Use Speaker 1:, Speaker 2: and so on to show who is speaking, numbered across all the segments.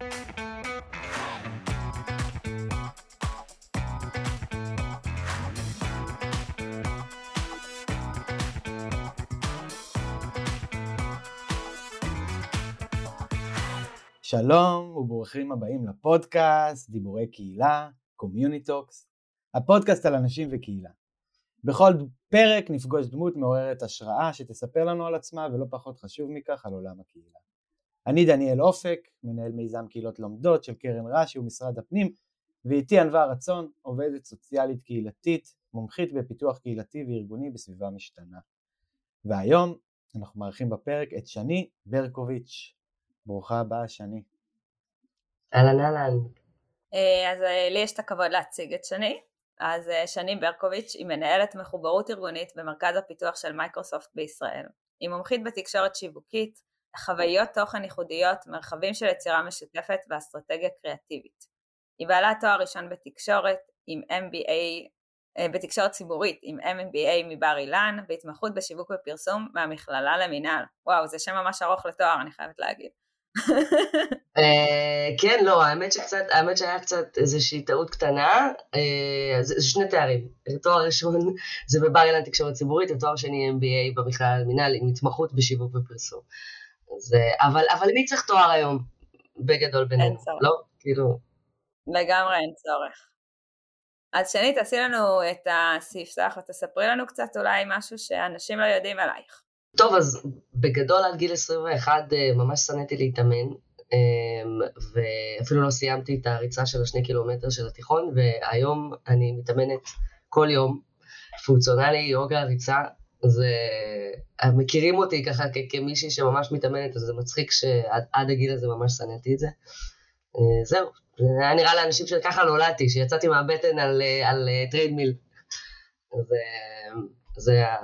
Speaker 1: שלום וברוכים הבאים לפודקאסט דיבורי קהילה, CommuniTalks, הפודקאסט על אנשים וקהילה. בכל פרק נפגוש דמות מעוררת השראה שתספר לנו על עצמה ולא פחות חשוב מכך על עולם הקהילה. אני דניאל אופק, מנהל מיזם קהילות לומדות של קרן רש"י ומשרד הפנים, ואיתי ענווה רצון, עובדת סוציאלית קהילתית, מומחית בפיתוח קהילתי וארגוני בסביבה משתנה. והיום אנחנו מארחים בפרק את שני ברקוביץ', ברוכה הבאה, שני.
Speaker 2: אהלן אהלן.
Speaker 3: אה, אז אה, לי יש את הכבוד להציג את שני. אז אה, שני ברקוביץ' היא מנהלת מחוברות ארגונית במרכז הפיתוח של מייקרוסופט בישראל. היא מומחית בתקשורת שיווקית, חוויות תוכן ייחודיות, מרחבים של יצירה משותפת ואסטרטגיה קריאטיבית. היא בעלת תואר ראשון בתקשורת עם MBA, בתקשורת ציבורית עם MBA מבר אילן והתמחות בשיווק ופרסום מהמכללה למינהל. וואו, זה שם ממש ארוך לתואר, אני חייבת להגיד.
Speaker 2: אה, כן, לא, האמת שקצת, האמת שהיה קצת איזושהי טעות קטנה, אה, זה שני תארים, תואר ראשון זה בבר אילן תקשורת ציבורית, ותואר שני MBA במכלל מינהל עם התמחות בשיווק ופרסום. אה, אבל, אבל מי צריך תואר היום, בגדול בינינו, אין צורך. לא? כאילו...
Speaker 3: לגמרי אין צורך. אז שנית, תעשי לנו את הספסח ותספרי לנו קצת אולי משהו שאנשים לא יודעים עלייך.
Speaker 2: טוב, אז בגדול עד גיל 21 אה, ממש שנאתי להתאמן, אמ, ואפילו לא סיימתי את הריצה של השני קילומטר של התיכון, והיום אני מתאמנת כל יום, פונקציונלי, יוגה, ריצה, זה... מכירים אותי ככה כמישהי שממש מתאמנת, אז זה מצחיק שעד הגיל הזה ממש שנאתי את זה. אה, זהו, זה היה נראה לאנשים שככה נולדתי, שיצאתי מהבטן על, אה, על treadmill. אז זה היה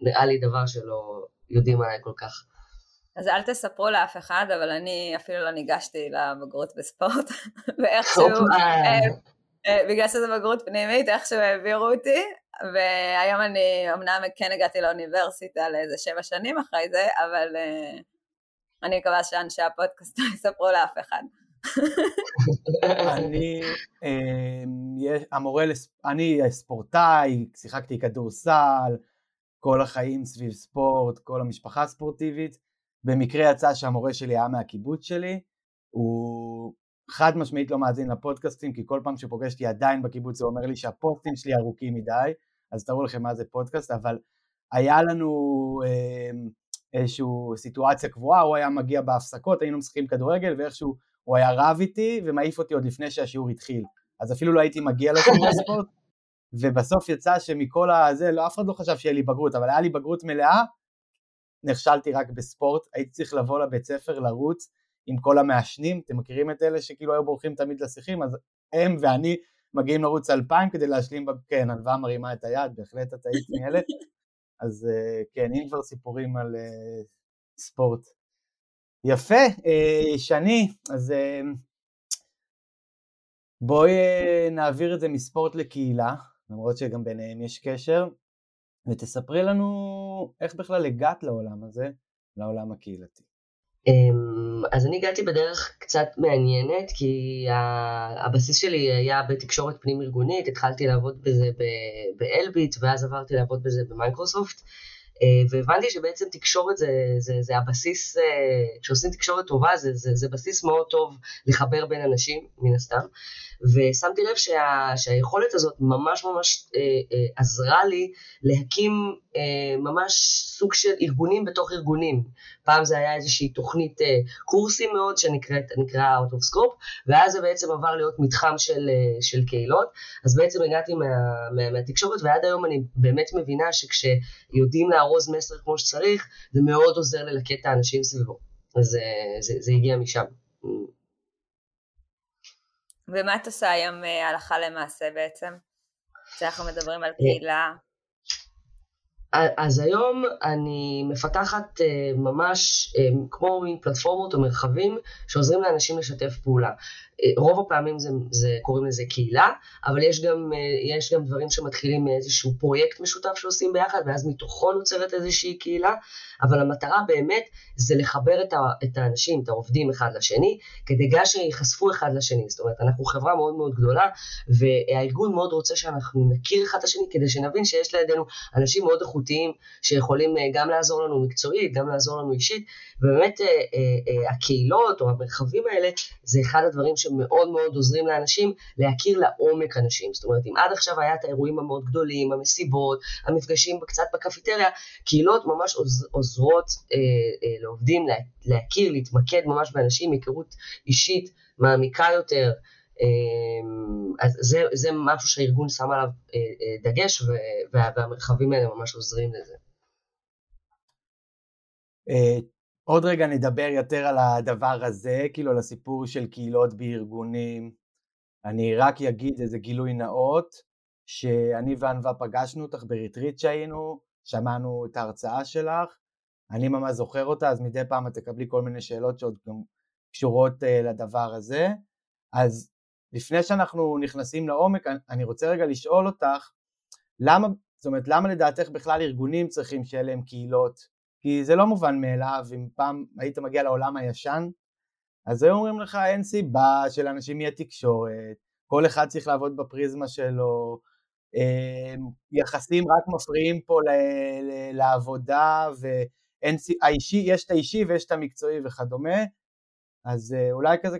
Speaker 2: נראה לי דבר שלא יודעים עליי כל כך.
Speaker 3: אז אל תספרו לאף אחד, אבל אני אפילו לא ניגשתי לבגרות בספורט, ואיכשהו, אה, אה, בגלל שזו בגרות פנימית, איכשהו העבירו אותי, והיום אני אמנם כן הגעתי לאוניברסיטה לאיזה שבע שנים אחרי זה, אבל אה, אני מקווה שאנשי הפודקאסט לא יספרו לאף אחד.
Speaker 1: אני המורה, אני ספורטאי, שיחקתי כדורסל, כל החיים סביב ספורט, כל המשפחה ספורטיבית. במקרה יצא שהמורה שלי היה מהקיבוץ שלי, הוא חד משמעית לא מאזין לפודקאסטים, כי כל פעם שפוגש אותי עדיין בקיבוץ הוא אומר לי שהפוסטים שלי ארוכים מדי, אז תראו לכם מה זה פודקאסט, אבל היה לנו אה, איזושהי סיטואציה קבועה, הוא היה מגיע בהפסקות, היינו משחקים כדורגל, ואיכשהו הוא היה רב איתי ומעיף אותי עוד לפני שהשיעור התחיל. אז אפילו לא הייתי מגיע לשיעור הספורט, ובסוף יצא שמכל הזה, לא, אף אחד לא חשב שיהיה לי בגרות, אבל היה לי בגרות מלאה, נכשלתי רק בספורט, הייתי צריך לבוא לבית ספר לרוץ עם כל המעשנים, אתם מכירים את אלה שכאילו היו בורחים תמיד לשיחים, אז הם ואני מגיעים לרוץ אלפיים כדי להשלים, כן, ענווה מרימה את היד, בהחלט את היית ניהלת, אז אה, כן, אם כבר סיפורים על uh, ספורט. יפה, uh, שני, אז בואי נעביר את זה מספורט לקהילה, למרות שגם ביניהם יש קשר, ותספרי לנו איך בכלל הגעת לעולם הזה, לעולם הקהילתי.
Speaker 2: אז אני הגעתי בדרך קצת מעניינת, כי הבסיס שלי היה בתקשורת פנים ארגונית, התחלתי לעבוד בזה באלביט, ואז עברתי לעבוד בזה במייקרוסופט, אה, והבנתי שבעצם תקשורת זה, זה, זה הבסיס, אה, כשעושים תקשורת טובה זה, זה, זה בסיס מאוד טוב לחבר בין אנשים, מן הסתם. ושמתי לב שה, שהיכולת הזאת ממש ממש אה, אה, עזרה לי להקים אה, ממש סוג של ארגונים בתוך ארגונים. פעם זה היה איזושהי תוכנית אה, קורסים מאוד שנקראת Out of Scope, ואז זה בעצם עבר להיות מתחם של, אה, של קהילות, אז בעצם הגעתי מה, מה, מהתקשורת, ועד היום אני באמת מבינה שכשיודעים לארוז מסר כמו שצריך, זה מאוד עוזר ללקט את האנשים סביבו. אז אה, זה, זה הגיע משם.
Speaker 3: ומה את עושה היום אה, הלכה למעשה בעצם? כשאנחנו מדברים על קהילה.
Speaker 2: אז היום אני מפתחת ממש כמו מין פלטפורמות או מרחבים שעוזרים לאנשים לשתף פעולה. רוב הפעמים זה, זה קוראים לזה קהילה, אבל יש גם, יש גם דברים שמתחילים מאיזשהו פרויקט משותף שעושים ביחד, ואז מתוכו נוצרת איזושהי קהילה, אבל המטרה באמת זה לחבר את, ה, את האנשים, את העובדים אחד לשני, כדי גם שיחשפו אחד לשני. זאת אומרת, אנחנו חברה מאוד מאוד גדולה, והארגון מאוד רוצה שאנחנו נכיר אחד את השני, כדי שנבין שיש לידינו אנשים מאוד איכותיים, שיכולים גם לעזור לנו מקצועית, גם לעזור לנו אישית, ובאמת הקהילות או המרחבים האלה, זה אחד הדברים שמאוד מאוד עוזרים לאנשים להכיר לעומק אנשים. זאת אומרת, אם עד עכשיו היה את האירועים המאוד גדולים, המסיבות, המפגשים קצת בקפיטריה, קהילות ממש עוז, עוזרות אה, אה, לעובדים לה, להכיר, להתמקד ממש באנשים, היכרות אישית מעמיקה יותר. אה, אז זה, זה משהו שהארגון שם עליו אה, אה, דגש, וה, והמרחבים האלה ממש עוזרים לזה.
Speaker 1: אה, עוד רגע נדבר יותר על הדבר הזה, כאילו על הסיפור של קהילות בארגונים. אני רק אגיד איזה גילוי נאות, שאני וענווה פגשנו אותך בריטריט שהיינו, שמענו את ההרצאה שלך, אני ממש זוכר אותה, אז מדי פעם את תקבלי כל מיני שאלות שעוד גם קשורות לדבר הזה. אז לפני שאנחנו נכנסים לעומק, אני רוצה רגע לשאול אותך, למה, זאת אומרת, למה לדעתך בכלל ארגונים צריכים שיהיה להם קהילות? כי זה לא מובן מאליו, אם פעם היית מגיע לעולם הישן, אז היו אומרים לך אין סיבה שלאנשים יהיה תקשורת, כל אחד צריך לעבוד בפריזמה שלו, אמ, יחסים רק מפריעים פה לעבודה, ויש את האישי ויש את המקצועי וכדומה, אז אה, אולי כזה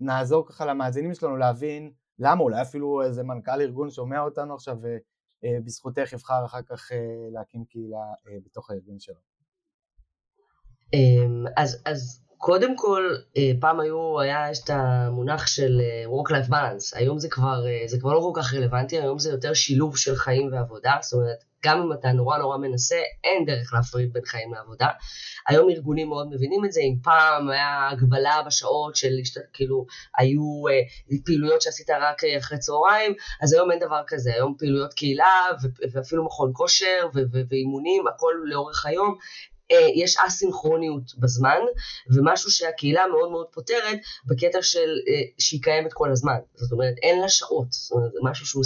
Speaker 1: נעזור ככה למאזינים שלנו להבין למה, אולי אפילו איזה מנכ"ל ארגון שומע אותנו עכשיו ובזכותך יבחר אחר כך אה, להקים קהילה אה, בתוך הארגון שלו.
Speaker 2: אמ, אז, אז קודם כל, אה, פעם היו, היה, את המונח של אה, Work-Life Balance, היום זה כבר, אה, זה כבר לא כל כך רלוונטי, היום זה יותר שילוב של חיים ועבודה, זאת אומרת, גם אם אתה נורא נורא מנסה, אין דרך להפריד בין חיים לעבודה. היום ארגונים מאוד מבינים את זה, אם פעם היה הגבלה בשעות של, כאילו, היו פעילויות שעשית רק אחרי צהריים, אז היום אין דבר כזה, היום פעילויות קהילה, ואפילו מכון כושר, ואימונים, הכל לאורך היום, יש אסינכרוניות בזמן, ומשהו שהקהילה מאוד מאוד פותרת בקטע של אה, שהיא קיימת כל הזמן. זאת אומרת, אין לה שעות, זאת אומרת, זה משהו שהוא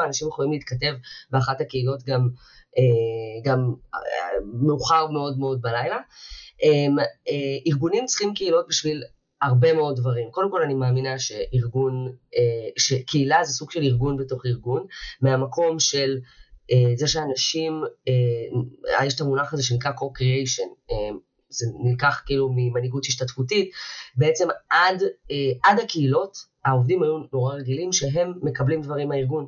Speaker 2: 24-7, אנשים יכולים להתכתב באחת הקהילות גם, אה, גם מאוחר מאוד מאוד בלילה. אמ, ארגונים צריכים קהילות בשביל הרבה מאוד דברים. קודם כל אני מאמינה שארגון, שקהילה זה סוג של ארגון בתוך ארגון, מהמקום של אה, זה שאנשים, אה, יש את המונח הזה שנקרא co-creation, אה, זה נלקח כאילו ממנהיגות השתתפותית, בעצם עד, עד הקהילות העובדים היו נורא רגילים שהם מקבלים דברים מהארגון.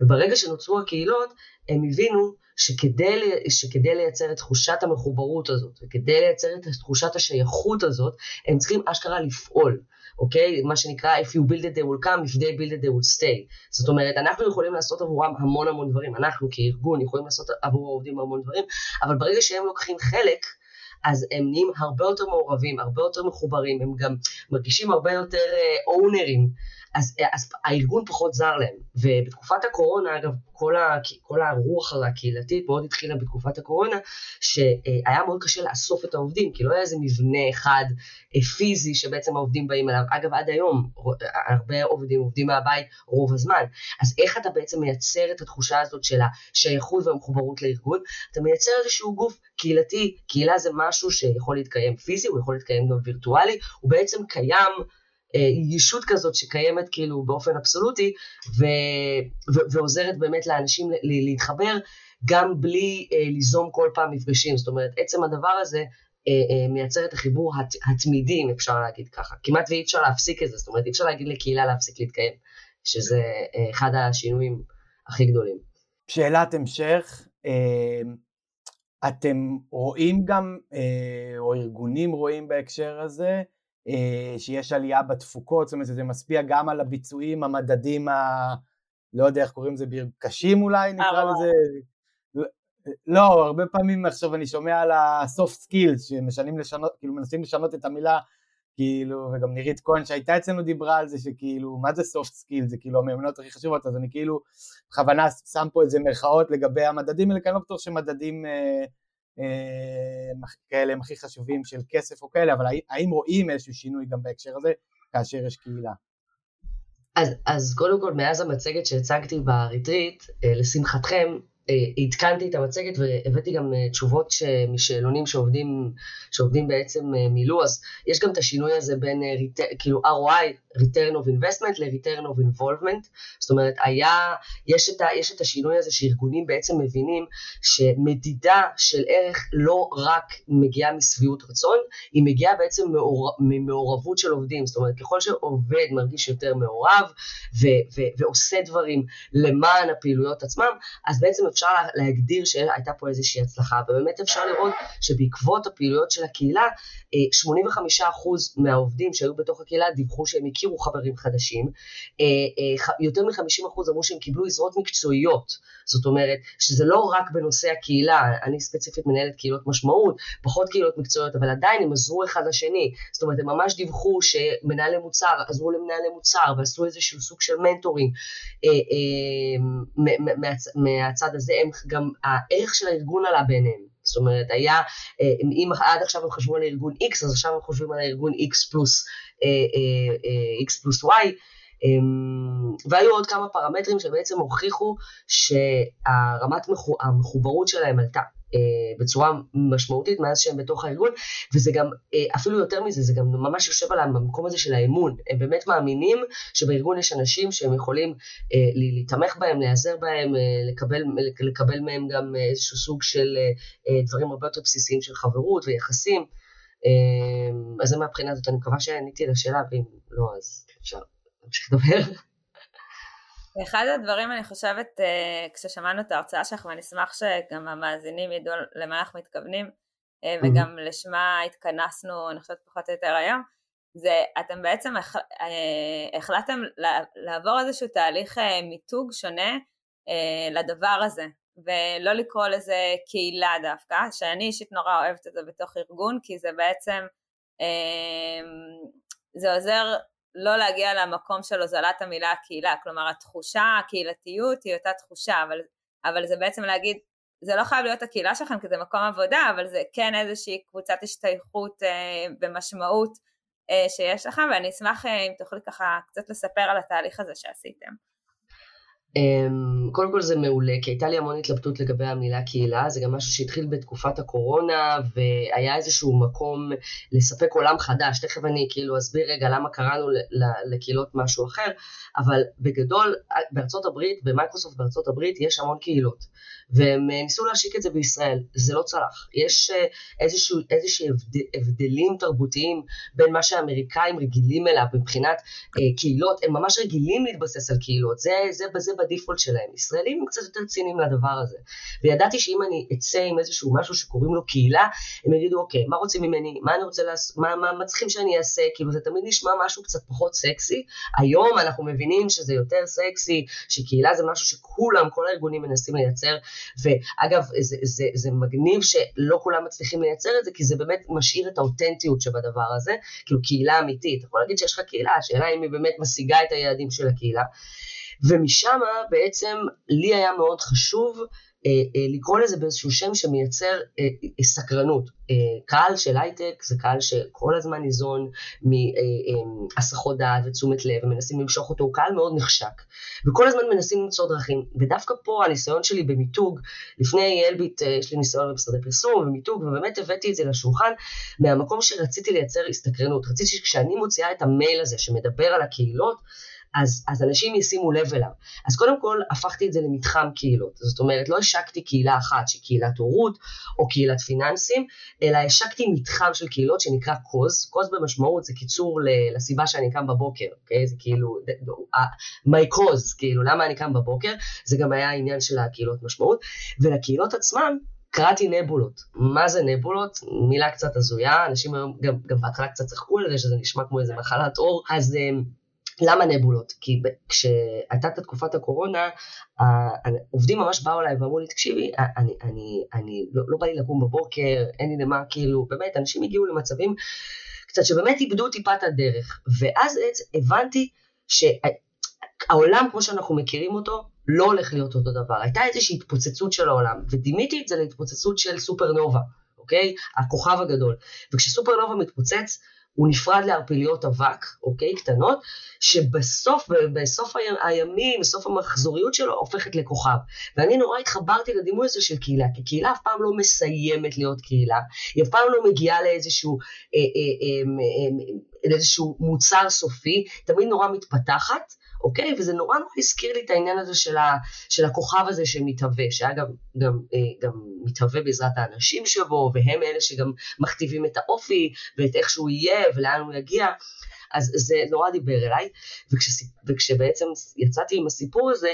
Speaker 2: וברגע שנוצרו הקהילות, הם הבינו שכדי, שכדי לייצר את תחושת המחוברות הזאת, וכדי לייצר את תחושת השייכות הזאת, הם צריכים אשכרה לפעול. אוקיי? מה שנקרא If you build it they will come, If they build it they will stay. זאת אומרת, אנחנו יכולים לעשות עבורם המון המון דברים, אנחנו כארגון יכולים לעשות עבור העובדים המון דברים, אבל ברגע שהם לוקחים חלק, אז הם נהיים הרבה יותר מעורבים, הרבה יותר מחוברים, הם גם מרגישים הרבה יותר אונרים. Uh, אז, אז הארגון פחות זר להם. ובתקופת הקורונה, אגב, כל, ה, כל הרוח הקהילתית מאוד התחילה בתקופת הקורונה, שהיה מאוד קשה לאסוף את העובדים, כי לא היה איזה מבנה אחד אה, פיזי שבעצם העובדים באים אליו. אגב, עד היום הרבה עובדים עובדים מהבית רוב הזמן. אז איך אתה בעצם מייצר את התחושה הזאת של השייכות והמחוברות לארגון? אתה מייצר איזשהו גוף קהילתי, קהילה זה משהו שיכול להתקיים פיזי, הוא יכול להתקיים גם וירטואלי, הוא בעצם קיים אה, ישות כזאת שקיימת כאילו באופן אבסולוטי ו, ו, ועוזרת באמת לאנשים להתחבר גם בלי אה, ליזום כל פעם מפגשים, זאת אומרת עצם הדבר הזה אה, אה, מייצר את החיבור הת, התמידי אם אפשר להגיד ככה, כמעט ואי אפשר להפסיק את זה, זאת אומרת אי אפשר להגיד לקהילה להפסיק להתקיים, שזה אה, אחד השינויים הכי גדולים.
Speaker 1: שאלת המשך, אה, אתם רואים גם, אה, או ארגונים רואים בהקשר הזה, אה, שיש עלייה בתפוקות, זאת אומרת זה משפיע גם על הביצועים, המדדים ה... לא יודע איך קוראים לזה, קשים אולי נקרא לזה. לא, הרבה פעמים עכשיו אני שומע על ה-soft skills, שמשנים לשנות, כאילו מנסים לשנות את המילה כאילו, וגם נירית כהן שהייתה אצלנו דיברה על זה, שכאילו, מה זה soft skill, זה כאילו המיומנויות הכי חשובות, אז אני כאילו בכוונה שם פה איזה מירכאות לגבי המדדים האלה, כי אני לא בטוח שמדדים אה, אה, כאלה הם הכי חשובים של כסף או כאלה, אבל האם רואים איזשהו שינוי גם בהקשר הזה, כאשר יש קהילה?
Speaker 2: אז, אז קודם כל, מאז המצגת שהצגתי בריטריט, אה, לשמחתכם, אה, עדכנתי את המצגת והבאתי גם אה, תשובות משאלונים שעובדים, שעובדים בעצם אה, מילאו, אז יש גם את השינוי הזה בין כאילו ROI, return of investment ל-return of involvement, זאת אומרת היה, יש את, ה, יש את השינוי הזה שארגונים בעצם מבינים שמדידה של ערך לא רק מגיעה משביעות רצון, היא מגיעה בעצם מעור, ממעורבות של עובדים, זאת אומרת ככל שעובד מרגיש יותר מעורב ו, ו, ועושה דברים למען הפעילויות עצמם, אז בעצם אפשר להגדיר שהייתה פה איזושהי הצלחה, ובאמת אפשר לראות שבעקבות הפעילויות של הקהילה, 85% מהעובדים שהיו בתוך הקהילה דיווחו שהם הכירו חברים חדשים, יותר מ-50% אמרו שהם קיבלו עזרות מקצועיות, זאת אומרת שזה לא רק בנושא הקהילה, אני ספציפית מנהלת קהילות משמעות, פחות קהילות מקצועיות, אבל עדיין הם עזרו אחד לשני, זאת אומרת הם ממש דיווחו שמנהלי מוצר עזרו למנהלי מוצר ועשו איזשהו סוג של מנטורינג מהצד הזה, הם גם הערך של הארגון עלה בעיניהם. זאת אומרת, היה, אה, אם עד עכשיו הם חשבו על הארגון X, אז עכשיו הם חושבים על הארגון X פלוס, אה, אה, X פלוס Y, אמ, והיו עוד כמה פרמטרים שבעצם הוכיחו שהרמת המחוברות שלהם עלתה. אה, בצורה משמעותית מאז שהם בתוך הארגון, וזה גם, אה, אפילו יותר מזה, זה גם ממש יושב על המקום הזה של האמון. הם באמת מאמינים שבארגון יש אנשים שהם יכולים אה, להתמך בהם, להיעזר בהם, לקבל, לקבל מהם גם איזשהו סוג של דברים הרבה יותר בסיסיים של חברות ויחסים. אז זה מהבחינה הזאת, אני מקווה שעניתי לשאלה, ואם לא, אז אפשר להמשיך לדבר.
Speaker 3: אחד הדברים אני חושבת אה, כששמענו את ההרצאה שלך ואני אשמח שגם המאזינים ידעו למה אנחנו מתכוונים אה, וגם לשמה התכנסנו אני חושבת פחות או יותר היום זה אתם בעצם אה, החלטתם לעבור איזשהו תהליך מיתוג שונה לדבר הזה ולא לקרוא לזה קהילה דווקא שאני אישית נורא אוהבת את זה בתוך ארגון כי זה בעצם זה עוזר לא להגיע למקום של הוזלת המילה הקהילה, כלומר התחושה, הקהילתיות היא אותה תחושה, אבל, אבל זה בעצם להגיד, זה לא חייב להיות הקהילה שלכם כי זה מקום עבודה, אבל זה כן איזושהי קבוצת השתייכות אה, במשמעות אה, שיש לכם, ואני אשמח אה, אם תוכלי ככה קצת לספר על התהליך הזה שעשיתם.
Speaker 2: אמ, קודם כל זה מעולה, כי הייתה לי המון התלבטות לגבי המילה קהילה, זה גם משהו שהתחיל בתקופת הקורונה, והיה איזשהו מקום לספק עולם חדש, תכף אני כאילו אסביר רגע למה קראנו לקהילות משהו אחר, אבל בגדול, בארצות הברית, במייקרוסופט בארצות הברית יש המון קהילות, והם אה, ניסו להשיק את זה בישראל, זה לא צלח. יש אה, איזשהו, איזשהו הבד, הבדלים תרבותיים בין מה שהאמריקאים רגילים אליו מבחינת אה, קהילות, הם ממש רגילים להתבסס על קהילות, זה, זה, זה בדיפולט שלהם. ישראלים הם קצת יותר ציניים לדבר הזה. וידעתי שאם אני אצא עם איזשהו משהו שקוראים לו קהילה, הם יגידו, אוקיי, מה רוצים ממני? מה אני רוצה לעשות? מה, מה, מה צריכים שאני אעשה? כאילו זה תמיד נשמע משהו קצת פחות סקסי. היום אנחנו מבינים שזה יותר סקסי, שקהילה זה משהו שכולם, כל הארגונים מנסים לייצר. ואגב, זה, זה, זה מגניב שלא כולם מצליחים לייצר את זה, כי זה באמת משאיר את האותנטיות שבדבר הזה. כאילו קהילה אמיתית. אתה יכול להגיד שיש לך קהילה, השאלה אם היא באמת משיגה את היעדים של הקהילה. ומשם בעצם לי היה מאוד חשוב אה, אה, לקרוא לזה באיזשהו שם שמייצר אה, סקרנות. קהל של הייטק זה קהל שכל הזמן ניזון מהסחות דעת ותשומת לב ומנסים למשוך אותו, הוא קהל מאוד נחשק. וכל הזמן מנסים למצוא דרכים. ודווקא פה הניסיון שלי במיתוג, לפני אלביט יש לי ניסיון במשרדי פרסום ומיתוג, ובאמת הבאתי את זה לשולחן מהמקום שרציתי לייצר הסתקרנות. רציתי שכשאני מוציאה את המייל הזה שמדבר על הקהילות, אז, אז אנשים ישימו לב אליו. אז קודם כל הפכתי את זה למתחם קהילות, זאת אומרת לא השקתי קהילה אחת שהיא קהילת הורות או קהילת פיננסים, אלא השקתי מתחם של קהילות שנקרא קוז, קוז במשמעות זה קיצור לסיבה שאני קם בבוקר, אוקיי? זה כאילו, my cause, כאילו למה אני קם בבוקר, זה גם היה העניין של הקהילות משמעות, ולקהילות עצמם קראתי נבולות. מה זה נבולות? מילה קצת הזויה, אנשים היום גם, גם בהתחלה קצת צחקו על זה, שזה נשמע כמו איזה מחלת עור, אז... למה נבולות? כי כשהייתה את תקופת הקורונה, העובדים ממש באו אליי ואמרו לי, תקשיבי, אני, אני, אני, לא, לא בא לי לקום בבוקר, אין לי למה, כאילו, באמת, אנשים הגיעו למצבים קצת שבאמת איבדו טיפת הדרך, ואז הבנתי שהעולם כמו שאנחנו מכירים אותו, לא הולך להיות אותו דבר. הייתה איזושהי התפוצצות של העולם, ודימיתי את זה להתפוצצות של סופרנובה, אוקיי? הכוכב הגדול. וכשסופרנובה מתפוצץ, הוא נפרד לערפיליות אבק, אוקיי, קטנות, שבסוף, בסוף הימים, בסוף המחזוריות שלו, הופכת לכוכב. ואני נורא התחברתי לדימוי הזה של קהילה, כי קהילה אף פעם לא מסיימת להיות קהילה, היא אף פעם לא מגיעה לאיזשהו, אה, אה, אה, אה, אה, לאיזשהו מוצר סופי, תמיד נורא מתפתחת, אוקיי? וזה נורא נורא הזכיר לי את העניין הזה של, ה, של הכוכב הזה שמתהווה, שאגב גם, אה, גם מתהווה בעזרת האנשים שבו, והם אלה שגם מכתיבים את האופי ואת איך שהוא יהיה ולאן הוא יגיע. אז זה נורא דיבר אליי, וכש, וכשבעצם יצאתי עם הסיפור הזה,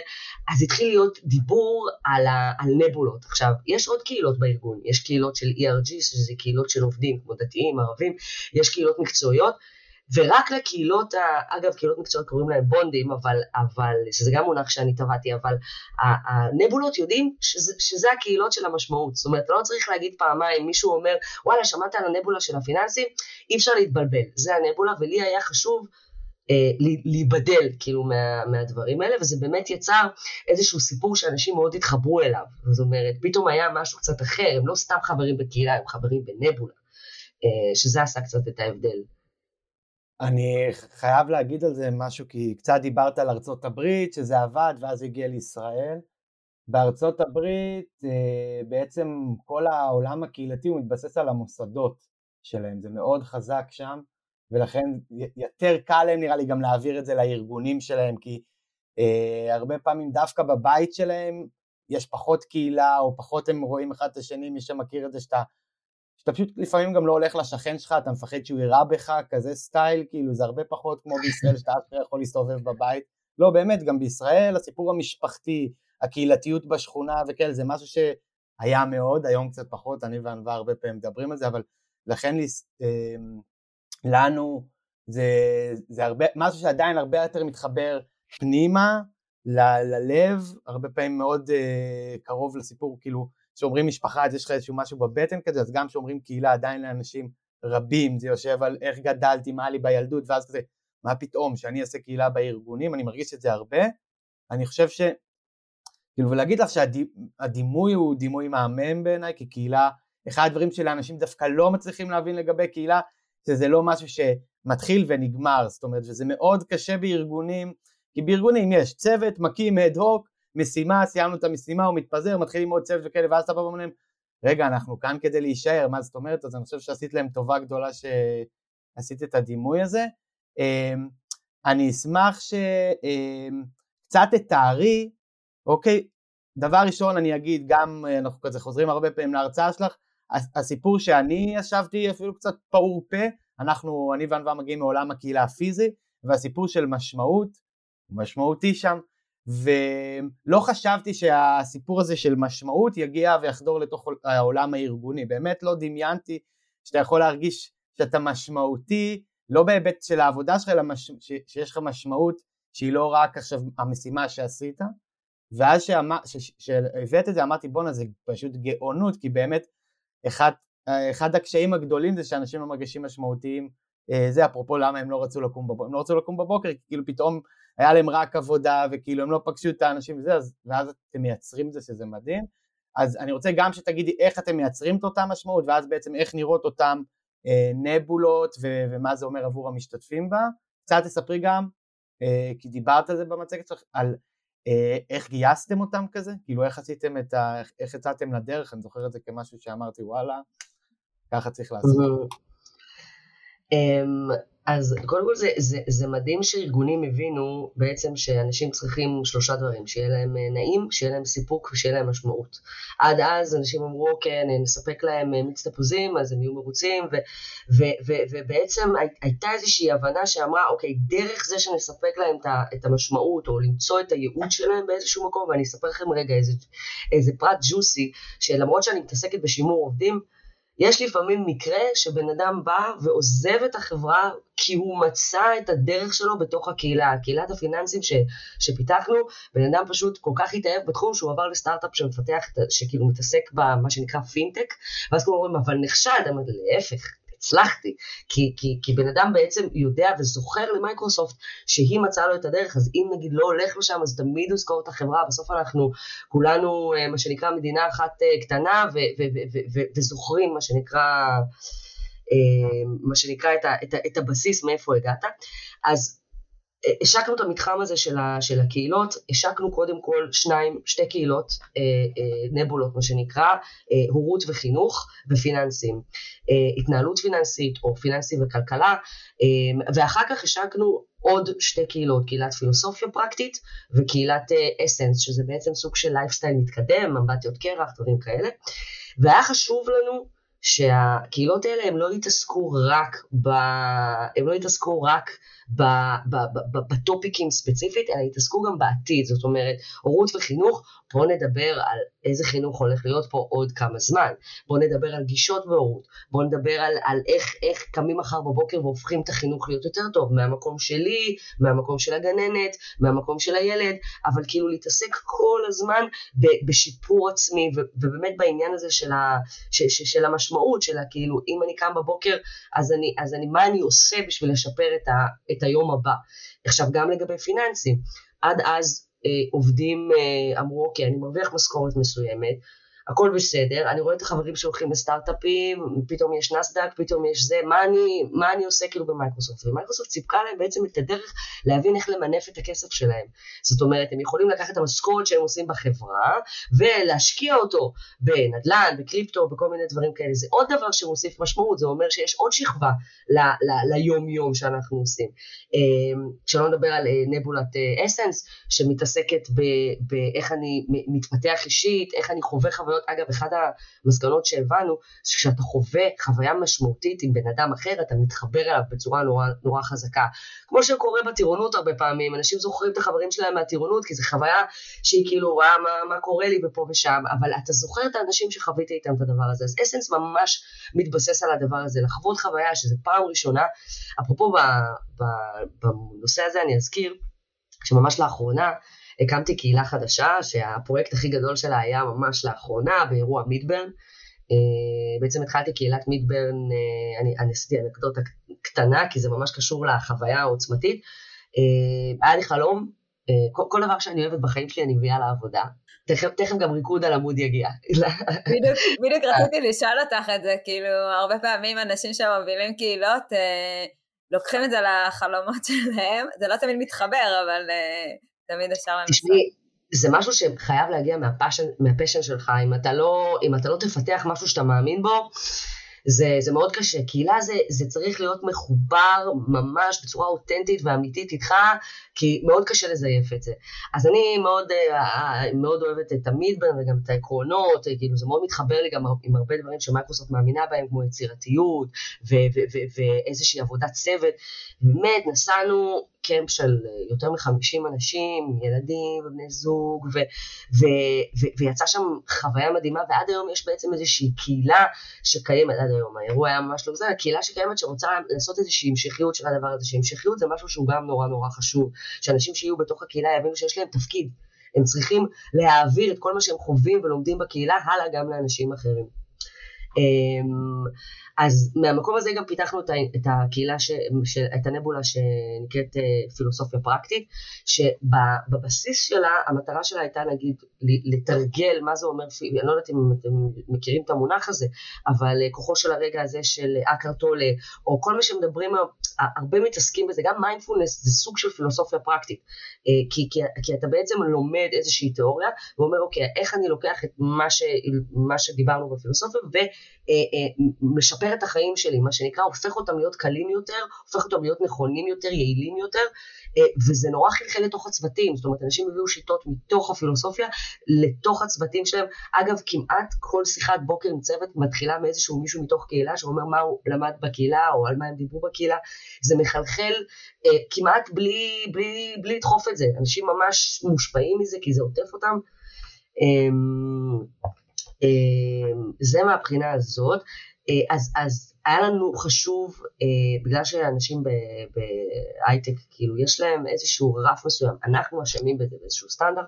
Speaker 2: אז התחיל להיות דיבור על, ה, על נבולות. עכשיו, יש עוד קהילות בארגון, יש קהילות של ERG, שזה קהילות של עובדים כמו דתיים, ערבים, יש קהילות מקצועיות, ורק לקהילות, אגב קהילות מקצועיות קוראים להם בונדים, אבל, אבל, שזה גם מונח שאני טבעתי, אבל הנבולות יודעים שזה, שזה הקהילות של המשמעות, זאת אומרת, לא צריך להגיד פעמיים, מישהו אומר, וואלה, שמעת על הנבולה של הפיננסים? אי אפשר להתבלבל, זה הנבולה, ולי היה חשוב אה, להיבדל כאילו מה, מהדברים האלה, וזה באמת יצר איזשהו סיפור שאנשים מאוד התחברו אליו, זאת אומרת, פתאום היה משהו קצת אחר, הם לא סתם חברים בקהילה, הם חברים בנבולה, אה, שזה עשה קצת את ההבדל.
Speaker 1: אני חייב להגיד על זה משהו, כי קצת דיברת על ארצות הברית, שזה עבד, ואז הגיע לישראל. בארצות הברית אה, בעצם כל העולם הקהילתי הוא מתבסס על המוסדות שלהם, זה מאוד חזק שם, ולכן יותר קל להם נראה לי גם להעביר את זה לארגונים שלהם, כי אה, הרבה פעמים דווקא בבית שלהם יש פחות קהילה, או פחות הם רואים אחד את השני, מי שמכיר את זה שאתה שאתה פשוט לפעמים גם לא הולך לשכן שלך, אתה מפחד שהוא יירה בך, כזה סטייל, כאילו זה הרבה פחות כמו בישראל שאתה אשכרה יכול להסתובב בבית. לא, באמת, גם בישראל הסיפור המשפחתי, הקהילתיות בשכונה וכאלה, זה משהו שהיה מאוד, היום קצת פחות, אני וענווה הרבה פעמים מדברים על זה, אבל לכן אמ, לנו זה, זה הרבה, משהו שעדיין הרבה יותר מתחבר פנימה, ל, ללב, הרבה פעמים מאוד uh, קרוב לסיפור, כאילו, כשאומרים משפחה אז יש לך איזשהו משהו בבטן כזה, אז גם כשאומרים קהילה עדיין לאנשים רבים זה יושב על איך גדלתי, מה לי בילדות, ואז כזה, מה פתאום שאני אעשה קהילה בארגונים, אני מרגיש את זה הרבה, אני חושב ש... כאילו, ולהגיד לך שהדימוי הוא דימוי מהמם בעיניי, כי קהילה, אחד הדברים שלאנשים דווקא לא מצליחים להבין לגבי קהילה, שזה לא משהו שמתחיל ונגמר, זאת אומרת, וזה מאוד קשה בארגונים, כי בארגונים יש צוות, מקים אד הוק, משימה, סיימנו את המשימה, הוא מתפזר, מתחילים עוד צוות וכאלה, ואז אתה בא ואומרים, רגע, אנחנו כאן כדי להישאר, מה זאת אומרת? אז אני חושב שעשית להם טובה גדולה שעשית את הדימוי הזה. אמ, אני אשמח שקצת אמ, תתארי, אוקיי, דבר ראשון אני אגיד, גם אנחנו כזה חוזרים הרבה פעמים להרצאה שלך, הסיפור שאני ישבתי אפילו קצת פעור פה, אנחנו, אני וענווה מגיעים מעולם הקהילה הפיזי, והסיפור של משמעות, משמעותי שם, ולא חשבתי שהסיפור הזה של משמעות יגיע ויחדור לתוך העולם הארגוני, באמת לא דמיינתי שאתה יכול להרגיש שאתה משמעותי, לא בהיבט של העבודה שלך, אלא מש... שיש לך משמעות שהיא לא רק עכשיו המשימה שעשית, ואז שהבאת את זה אמרתי בואנה זה פשוט גאונות, כי באמת אחד, אחד הקשיים הגדולים זה שאנשים לא מרגישים משמעותיים, אה, זה אפרופו למה הם לא רצו לקום בבוקר, הם לא רצו לקום בבוקר, כאילו פתאום היה להם רק עבודה וכאילו הם לא פגשו את האנשים וזה, אז, ואז אתם מייצרים את זה שזה מדהים. אז אני רוצה גם שתגידי איך אתם מייצרים את אותה משמעות ואז בעצם איך נראות אותן אה, נבולות ו- ומה זה אומר עבור המשתתפים בה. קצת תספרי גם, אה, כי דיברת על זה במצגת שלך, על אה, איך גייסתם אותם כזה, כאילו איך עשיתם את ה... איך יצאתם לדרך, אני זוכר את זה כמשהו שאמרתי וואלה, ככה צריך לעשות.
Speaker 2: אמ, אז קודם כל זה, זה, זה מדהים שארגונים הבינו בעצם שאנשים צריכים שלושה דברים, שיהיה להם אה, נעים, שיהיה להם סיפוק ושיהיה להם משמעות. עד אז אנשים אמרו, כן, נספק להם אה, מיץ תפוזים, אז הם יהיו מרוצים, ו, ו, ו, ובעצם הייתה איזושהי הבנה שאמרה, אוקיי, דרך זה שנספק להם את המשמעות, או למצוא את הייעוד שלהם באיזשהו מקום, ואני אספר לכם רגע איזה, איזה פרט ג'וסי, שלמרות שאני מתעסקת בשימור עובדים, יש לפעמים מקרה שבן אדם בא ועוזב את החברה כי הוא מצא את הדרך שלו בתוך הקהילה, קהילת הפיננסים ש, שפיתחנו, בן אדם פשוט כל כך התאהב בתחום שהוא עבר לסטארט-אפ שמפתח, שכאילו מתעסק במה שנקרא פינטק, ואז כולם אומרים, אבל נחשד, אמרתי, להפך, הצלחתי, כי, כי, כי בן אדם בעצם יודע וזוכר למייקרוסופט שהיא מצאה לו את הדרך, אז אם נגיד לא הולך לשם, אז תמיד הוא יזכור את החברה, בסוף אנחנו כולנו, מה שנקרא, מדינה אחת קטנה, ו, ו, ו, וזוכרים, מה שנקרא, מה שנקרא את, ה, את, ה, את הבסיס מאיפה הגעת. אז השקנו את המתחם הזה של, ה, של הקהילות, השקנו קודם כל שניים, שתי קהילות אה, אה, נבולות מה שנקרא, אה, הורות וחינוך ופיננסים, אה, התנהלות פיננסית או פיננסי וכלכלה, אה, ואחר כך השקנו עוד שתי קהילות, קהילת פילוסופיה פרקטית וקהילת אה, Essence, שזה בעצם סוג של לייפסטייל מתקדם, אמבטיות קרח, דברים כאלה, והיה חשוב לנו שהקהילות האלה הם לא יתעסקו רק, ב... הם לא יתעסקו רק בטופיקים ספציפית, אלא יתעסקו גם בעתיד, זאת אומרת, הורות וחינוך, בואו נדבר על איזה חינוך הולך להיות פה עוד כמה זמן, בואו נדבר על גישות בהורות, בואו נדבר על, על איך, איך קמים מחר בבוקר והופכים את החינוך להיות יותר טוב, מהמקום שלי, מהמקום של הגננת, מהמקום של הילד, אבל כאילו להתעסק כל הזמן ב, בשיפור עצמי, ו, ובאמת בעניין הזה של, ה, ש, ש, של המשמעות, של הכאילו, אם אני קם בבוקר, אז אני, אז אני, מה אני עושה בשביל לשפר את, ה, את היום הבא. עכשיו, גם לגבי פיננסים, עד אז אה, עובדים אה, אמרו, אוקיי, אני מרוויח משכורת מסוימת, הכל בסדר, אני רואה את החברים שהולכים לסטארט-אפים, פתאום יש נאסד"ק, פתאום יש זה, מה אני, מה אני עושה כאילו במייקרוסופט? ומייקרוסופט סיפקה להם בעצם את הדרך להבין איך למנף את הכסף שלהם. זאת אומרת, הם יכולים לקחת את המשכורת שהם עושים בחברה, ולהשקיע אותו בנדל"ן, בקריפטו, בכל מיני דברים כאלה. זה עוד דבר שמוסיף משמעות, זה אומר שיש עוד שכבה ליום-יום שאנחנו עושים. אמ, שלא נדבר על אה, נבולת אסנס, אה, שמתעסקת באיך אני מתפתח אישית, איך אני חווה חוויות חוויות, אגב, אחת המסקנות שהבנו, שכשאתה חווה חוויה משמעותית עם בן אדם אחר, אתה מתחבר אליו בצורה נורא, נורא חזקה. כמו שקורה בטירונות הרבה פעמים, אנשים זוכרים את החברים שלהם מהטירונות, כי זו חוויה שהיא כאילו, רואה מה, מה קורה לי ופה ושם, אבל אתה זוכר את האנשים שחווית איתם את הדבר הזה. אז אסנס ממש מתבסס על הדבר הזה, לחוות חוויה שזה פעם ראשונה. אפרופו בנושא הזה אני אזכיר, שממש לאחרונה, הקמתי קהילה חדשה, שהפרויקט הכי גדול שלה היה ממש לאחרונה, באירוע מידברן. Uh, בעצם התחלתי קהילת מידברן, uh, אני, אני עשיתי אנקדוטה קטנה, כי זה ממש קשור לחוויה העוצמתית. Uh, היה לי חלום, כל, כל דבר שאני אוהבת בחיים שלי אני מביאה לעבודה. תכף, תכף גם ריקוד על עמוד יגיע.
Speaker 3: בדיוק, בדיוק רציתי לשאול אותך את זה, כאילו, הרבה פעמים אנשים שמובילים קהילות, לוקחים את זה לחלומות שלהם, זה לא תמיד מתחבר, אבל... Uh, תמיד אפשר לנסות.
Speaker 2: זה משהו שחייב להגיע מהפשן, מהפשן שלך, אם אתה, לא, אם אתה לא תפתח משהו שאתה מאמין בו, זה, זה מאוד קשה. קהילה זה, זה צריך להיות מחובר ממש בצורה אותנטית ואמיתית איתך, כי מאוד קשה לזייף את זה. אז אני מאוד, אה, מאוד אוהבת את המידברן וגם את העקרונות, כאילו זה מאוד מתחבר לי גם עם הרבה דברים שמייקרוסופט מאמינה בהם, כמו יצירתיות ואיזושהי עבודת צוות. באמת, נסענו קמפ של יותר מחמישים אנשים, ילדים ובני זוג, ו, ו, ו, ויצא שם חוויה מדהימה, ועד היום יש בעצם איזושהי קהילה שקיימת עד היום, האירוע היה ממש לא זה, קהילה שקיימת שרוצה לעשות איזושהי המשכיות של הדבר הזה, שהמשכיות זה משהו שהוא גם נורא נורא חשוב, שאנשים שיהיו בתוך הקהילה יבינו שיש להם תפקיד, הם צריכים להעביר את כל מה שהם חווים ולומדים בקהילה הלאה גם לאנשים אחרים. אז מהמקום הזה גם פיתחנו את הקהילה, ש, את הנבולה שנקראת אה, פילוסופיה פרקטית, שבבסיס שלה, המטרה שלה הייתה נגיד לתרגל מה זה אומר, אני לא יודעת אם אתם מכירים את המונח הזה, אבל אה, כוחו של הרגע הזה של אקר טולה, או כל מה שמדברים, הרבה מתעסקים בזה, גם מיינדפולנס זה סוג של פילוסופיה פרקטית, אה, כי, כי, כי אתה בעצם לומד איזושהי תיאוריה, ואומר אוקיי, איך אני לוקח את מה, ש, מה שדיברנו בפילוסופיה, ומשפר משפר את החיים שלי, מה שנקרא, הופך אותם להיות קלים יותר, הופך אותם להיות נכונים יותר, יעילים יותר, אה, וזה נורא חלחל לתוך הצוותים, זאת אומרת, אנשים הביאו שיטות מתוך הפילוסופיה לתוך הצוותים שלהם. אגב, כמעט כל שיחת בוקר עם צוות מתחילה מאיזשהו מישהו מתוך קהילה שאומר מה הוא למד בקהילה, או על מה הם דיברו בקהילה, זה מחלחל אה, כמעט בלי, בלי, בלי לדחוף את זה, אנשים ממש מושפעים מזה כי זה עוטף אותם. אה, אה, זה מהבחינה הזאת. אה, אז, אז היה לנו חשוב, אה, בגלל שאנשים בהייטק, כאילו, יש להם איזשהו רף מסוים, אנחנו אשמים בזה באיזשהו סטנדרט,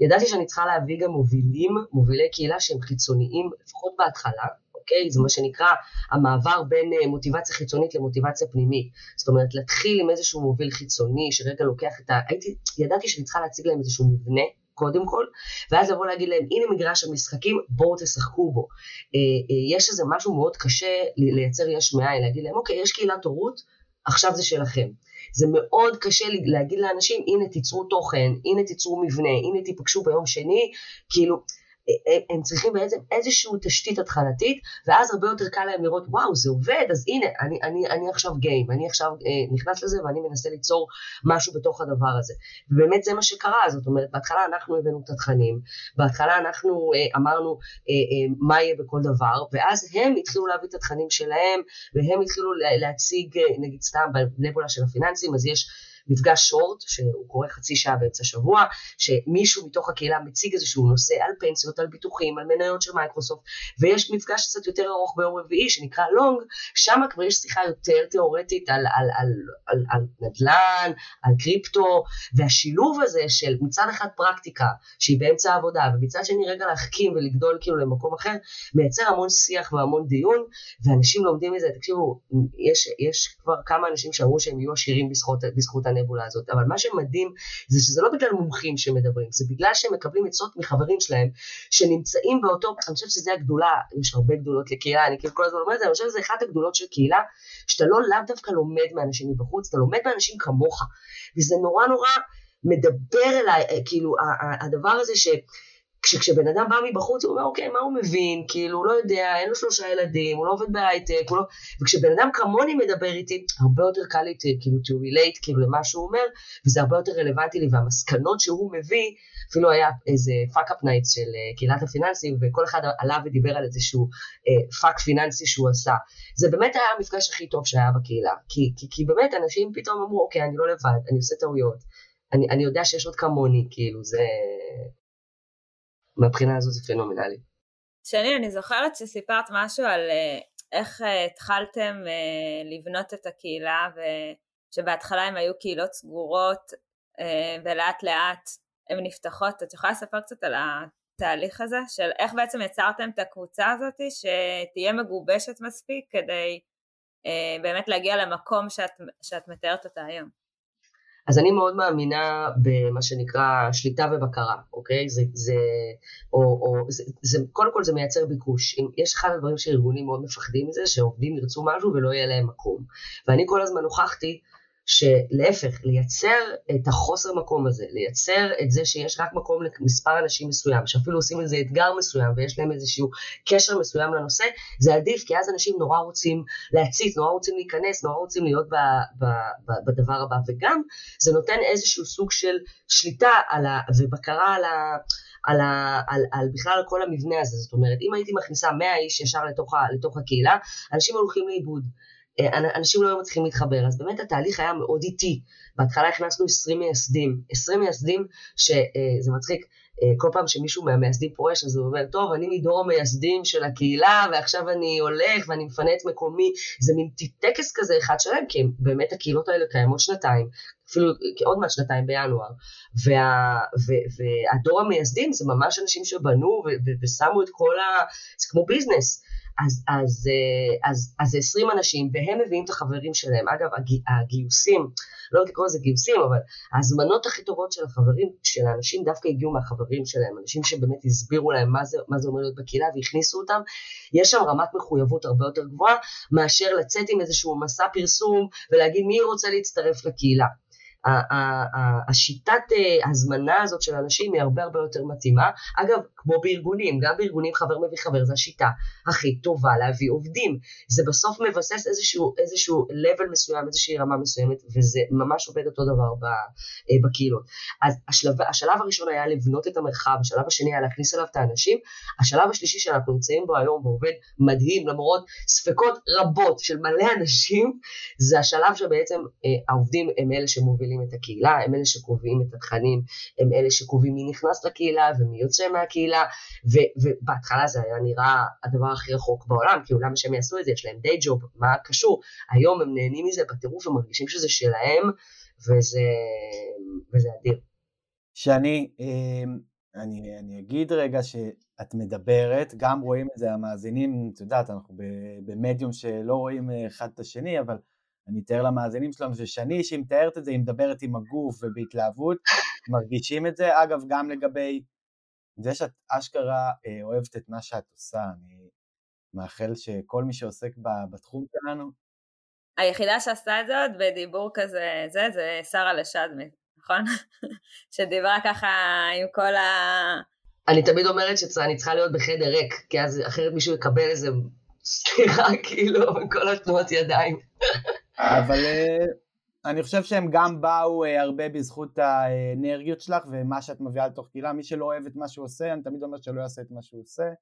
Speaker 2: ידעתי שאני צריכה להביא גם מובילים, מובילי קהילה שהם חיצוניים, לפחות בהתחלה, אוקיי? זה מה שנקרא המעבר בין אה, מוטיבציה חיצונית למוטיבציה פנימית. זאת אומרת, להתחיל עם איזשהו מוביל חיצוני, שרגע לוקח את ה... הייתי, ידעתי שאני צריכה להציג להם איזשהו מבנה. קודם כל, ואז לבוא להגיד להם, הנה מגרש המשחקים, בואו תשחקו בו. אה, אה, יש איזה משהו מאוד קשה לייצר יש מאין, להגיד להם, אוקיי, יש קהילת הורות, עכשיו זה שלכם. זה מאוד קשה להגיד לאנשים, הנה תיצרו תוכן, הנה תיצרו מבנה, הנה תיפגשו ביום שני, כאילו, הם צריכים בעצם איזושהי תשתית התחלתית, ואז הרבה יותר קל להם לראות, וואו, זה עובד, אז הנה, אני, אני, אני עכשיו גיים, אני עכשיו אה, נכנס לזה ואני מנסה ליצור משהו בתוך הדבר הזה. ובאמת זה מה שקרה, זאת אומרת, בהתחלה אנחנו הבאנו את התכנים, בהתחלה אנחנו אה, אמרנו אה, אה, מה יהיה בכל דבר, ואז הם התחילו להביא את התכנים שלהם, והם התחילו להציג, אה, נגיד סתם, בנבולה של הפיננסים, אז יש מפגש שורט, שהוא קורה חצי שעה באמצע שבוע, שמישהו מתוך הקהילה מציג איזשהו נושא על פנסיות, על ביטוחים, על מניות של מייקרוסופט, ויש מפגש קצת יותר ארוך ביום רביעי שנקרא long, שם כבר יש שיחה יותר תיאורטית על, על, על, על, על נדל"ן, על קריפטו, והשילוב הזה של מצד אחד פרקטיקה שהיא באמצע העבודה, ומצד שני רגע להחכים ולגדול כאילו למקום אחר, מייצר המון שיח והמון דיון, ואנשים לומדים מזה, תקשיבו, יש, יש כבר כמה אנשים שאמרו שהם יהיו עשירים בזכות, בזכות הנבולה הזאת, אבל מה שמדהים זה שזה לא בגלל מומחים שמדברים, זה בגלל שהם מקבלים עצות מחברים שלהם שנמצאים באותו, אני חושבת שזה הגדולה, יש הרבה גדולות לקהילה, אני כאילו כל הזמן אומרת את זה, אני חושבת שזה אחת הגדולות של קהילה, שאתה לא לאו דווקא לומד מאנשים מבחוץ, אתה לומד מאנשים כמוך, וזה נורא נורא מדבר אליי, כאילו הדבר הזה ש... כשבן אדם בא מבחוץ הוא אומר אוקיי מה הוא מבין? כאילו הוא לא יודע אין לו שלושה ילדים הוא לא עובד בהייטק לא... וכשבן אדם כמוני מדבר איתי הרבה יותר קל לי כאילו to relate כאילו למה שהוא אומר וזה הרבה יותר רלוונטי לי והמסקנות שהוא מביא אפילו היה איזה fuck up night של אה, קהילת הפיננסים וכל אחד עלה ודיבר על איזשהו אה, פיננסי שהוא עשה. זה באמת היה המפגש הכי טוב שהיה בקהילה כי, כי, כי באמת אנשים פתאום אמרו אוקיי אני לא לבד אני עושה טעויות אני, אני יודע שיש עוד כמוני כאילו זה מהבחינה הזו זה פנומנלי.
Speaker 3: שני, אני זוכרת שסיפרת משהו על אה, איך אה, התחלתם אה, לבנות את הקהילה ושבהתחלה הן היו קהילות סגורות ולאט לאט הן נפתחות. את יכולה לספר קצת על התהליך הזה של איך בעצם יצרתם את הקבוצה הזאת שתהיה מגובשת מספיק כדי באמת להגיע למקום שאת, שאת מתארת אותה היום.
Speaker 2: אז אני מאוד מאמינה במה שנקרא שליטה ובקרה, אוקיי? זה, זה, או, או, זה, זה, קודם כל זה מייצר ביקוש. אם, יש אחד הדברים שארגונים מאוד מפחדים מזה, שעובדים ירצו משהו ולא יהיה להם מקום. ואני כל הזמן הוכחתי שלהפך, לייצר את החוסר מקום הזה, לייצר את זה שיש רק מקום למספר אנשים מסוים, שאפילו עושים איזה אתגר מסוים ויש להם איזשהו קשר מסוים לנושא, זה עדיף, כי אז אנשים נורא רוצים להציץ, נורא רוצים להיכנס, נורא רוצים להיות ב, ב, ב, בדבר הבא, וגם זה נותן איזשהו סוג של שליטה על ה, ובקרה על ה... על, ה, על, על בכלל כל המבנה הזה, זאת אומרת, אם הייתי מכניסה 100 איש ישר לתוך, ה, לתוך הקהילה, אנשים הולכים לאיבוד. אה, אנשים לא היו מצליחים להתחבר, אז באמת התהליך היה מאוד איטי. בהתחלה הכנסנו 20 מייסדים, 20 מייסדים שזה אה, מצחיק, אה, כל פעם שמישהו מהמייסדים פורש אז הוא אומר, טוב, אני מדור המייסדים של הקהילה ועכשיו אני הולך ואני מפנה את מקומי, זה מין טקס כזה אחד שלם, כי באמת הקהילות האלה קיימות שנתיים, אפילו עוד מעט שנתיים בינואר, וה, ו, והדור המייסדים זה ממש אנשים שבנו ו, ו, ושמו את כל ה... זה כמו ביזנס. אז, אז, אה, אז, אז זה 20 אנשים, והם מביאים את החברים שלהם. אגב, הגי, הגיוסים, לא יודעת לקרוא לזה גיוסים, אבל ההזמנות הכי טובות של החברים, של האנשים, דווקא הגיעו מהחברים שלהם, אנשים שבאמת הסבירו להם מה זה, מה זה אומר להיות בקהילה והכניסו אותם. יש שם רמת מחויבות הרבה יותר גבוהה, מאשר לצאת עם איזשהו מסע פרסום ולהגיד מי רוצה להצטרף לקהילה. השיטת אה, הזמנה הזאת של אנשים היא הרבה הרבה יותר מתאימה. אגב, כמו בארגונים, גם בארגונים חבר מביא חבר, זו השיטה הכי טובה להביא עובדים. זה בסוף מבסס איזשהו, איזשהו level מסוים, איזושהי רמה מסוימת, וזה ממש עובד אותו דבר אה, בקהילות. אז השלב, השלב הראשון היה לבנות את המרחב, השלב השני היה להכניס אליו את האנשים, השלב השלישי שאנחנו נמצאים בו היום ועובד מדהים, למרות ספקות רבות של מלא אנשים, זה השלב שבעצם אה, העובדים הם אלה שמובילים. מנהלים את הקהילה, הם אלה שקובעים את התכנים, הם אלה שקובעים מי נכנס לקהילה ומי יוצא מהקהילה, ו- ובהתחלה זה היה נראה הדבר הכי רחוק בעולם, כאילו למה שהם יעשו את זה, יש להם די ג'וב, מה קשור? היום הם נהנים מזה בטירוף ומרגישים שזה שלהם, וזה, וזה אדיר.
Speaker 1: שאני, אמ, אני, אני אגיד רגע שאת מדברת, גם רואים את זה המאזינים, את יודעת, אנחנו במדיום שלא רואים אחד את השני, אבל אני אתאר למאזינים שלנו ששני, שהיא מתארת את זה, היא מדברת עם הגוף ובהתלהבות, מרגישים את זה. אגב, גם לגבי זה שאת אשכרה אה, אוהבת את מה שאת עושה, אני מאחל שכל מי שעוסק בתחום שלנו...
Speaker 3: היחידה שעשתה את זה עוד בדיבור כזה, זה, זה שרה לשדמי, נכון? שדיברה ככה עם כל ה...
Speaker 2: אני תמיד אומרת שאני צריכה להיות בחדר ריק, כי אז אחרת מישהו יקבל איזה סליחה, כאילו, עם כל התנועות ידיים.
Speaker 1: אבל אה, אני חושב שהם גם באו אה, הרבה בזכות האנרגיות שלך ומה שאת מביאה לתוך קהילה. מי שלא אוהב את מה שהוא עושה, אני תמיד אומר שלא יעשה את מה שהוא עושה,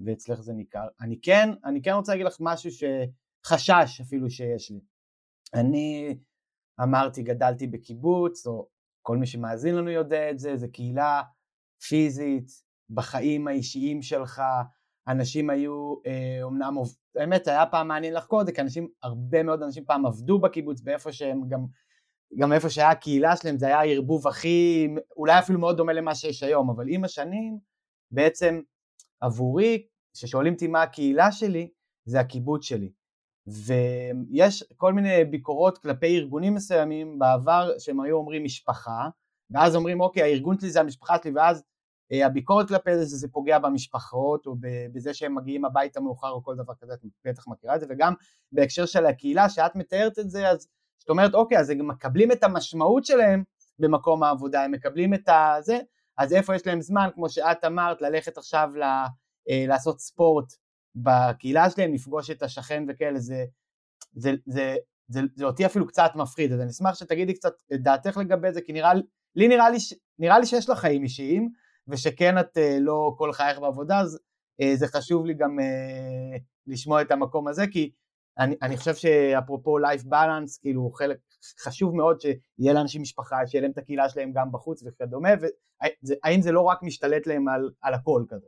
Speaker 1: ואצלך זה ניכר. אני כן, אני כן רוצה להגיד לך משהו שחשש אפילו שיש לי. אני אמרתי, גדלתי בקיבוץ, או כל מי שמאזין לנו יודע את זה, זה קהילה פיזית, בחיים האישיים שלך, אנשים היו אה, אומנם, האמת היה פעם מעניין לחקור את זה, כי אנשים, הרבה מאוד אנשים פעם עבדו בקיבוץ, באיפה שהם גם, גם איפה שהיה הקהילה שלהם, זה היה הערבוב הכי, אולי אפילו מאוד דומה למה שיש היום, אבל עם השנים, בעצם עבורי, כששואלים אותי מה הקהילה שלי, זה הקיבוץ שלי. ויש כל מיני ביקורות כלפי ארגונים מסוימים בעבר שהם היו אומרים משפחה, ואז אומרים אוקיי הארגון שלי זה המשפחה שלי ואז הביקורת כלפי זה שזה פוגע במשפחות או בזה שהם מגיעים הביתה מאוחר או כל דבר כזה, את בטח מכירה את זה, וגם בהקשר של הקהילה שאת מתארת את זה, אז זאת אומרת אוקיי, אז הם מקבלים את המשמעות שלהם במקום העבודה, הם מקבלים את הזה, אז איפה יש להם זמן, כמו שאת אמרת, ללכת עכשיו ל, אה, לעשות ספורט בקהילה שלהם, לפגוש את השכן וכאלה, זה, זה, זה, זה, זה אותי אפילו קצת מפחיד, אז אני אשמח שתגידי קצת את דעתך לגבי זה, כי נראה לי, נראה לי, נראה לי שיש לך חיים אישיים, ושכן את אה, לא כל חייך בעבודה, אז אה, זה חשוב לי גם אה, לשמוע את המקום הזה, כי אני, אני חושב שאפרופו life balance, כאילו חלק חשוב מאוד שיהיה לאנשים משפחה, שיהיה להם את הקהילה שלהם גם בחוץ וכדומה, והאם זה לא רק משתלט להם על, על הכל כזה?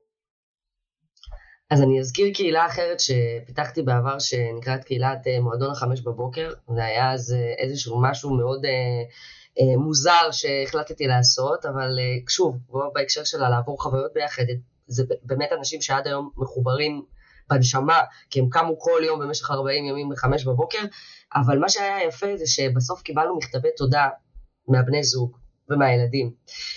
Speaker 2: אז אני אזכיר קהילה אחרת שפיתחתי בעבר שנקראת קהילת מועדון החמש בבוקר, והיה אז איזשהו משהו מאוד אה, מוזר שהחלטתי לעשות, אבל אה, שוב, בהקשר שלה לעבור חוויות ביחד, זה באמת אנשים שעד היום מחוברים בנשמה, כי הם קמו כל יום במשך 40 ימים ב-5 בבוקר, אבל מה שהיה יפה זה שבסוף קיבלנו מכתבי תודה מהבני זוג, ומהילדים.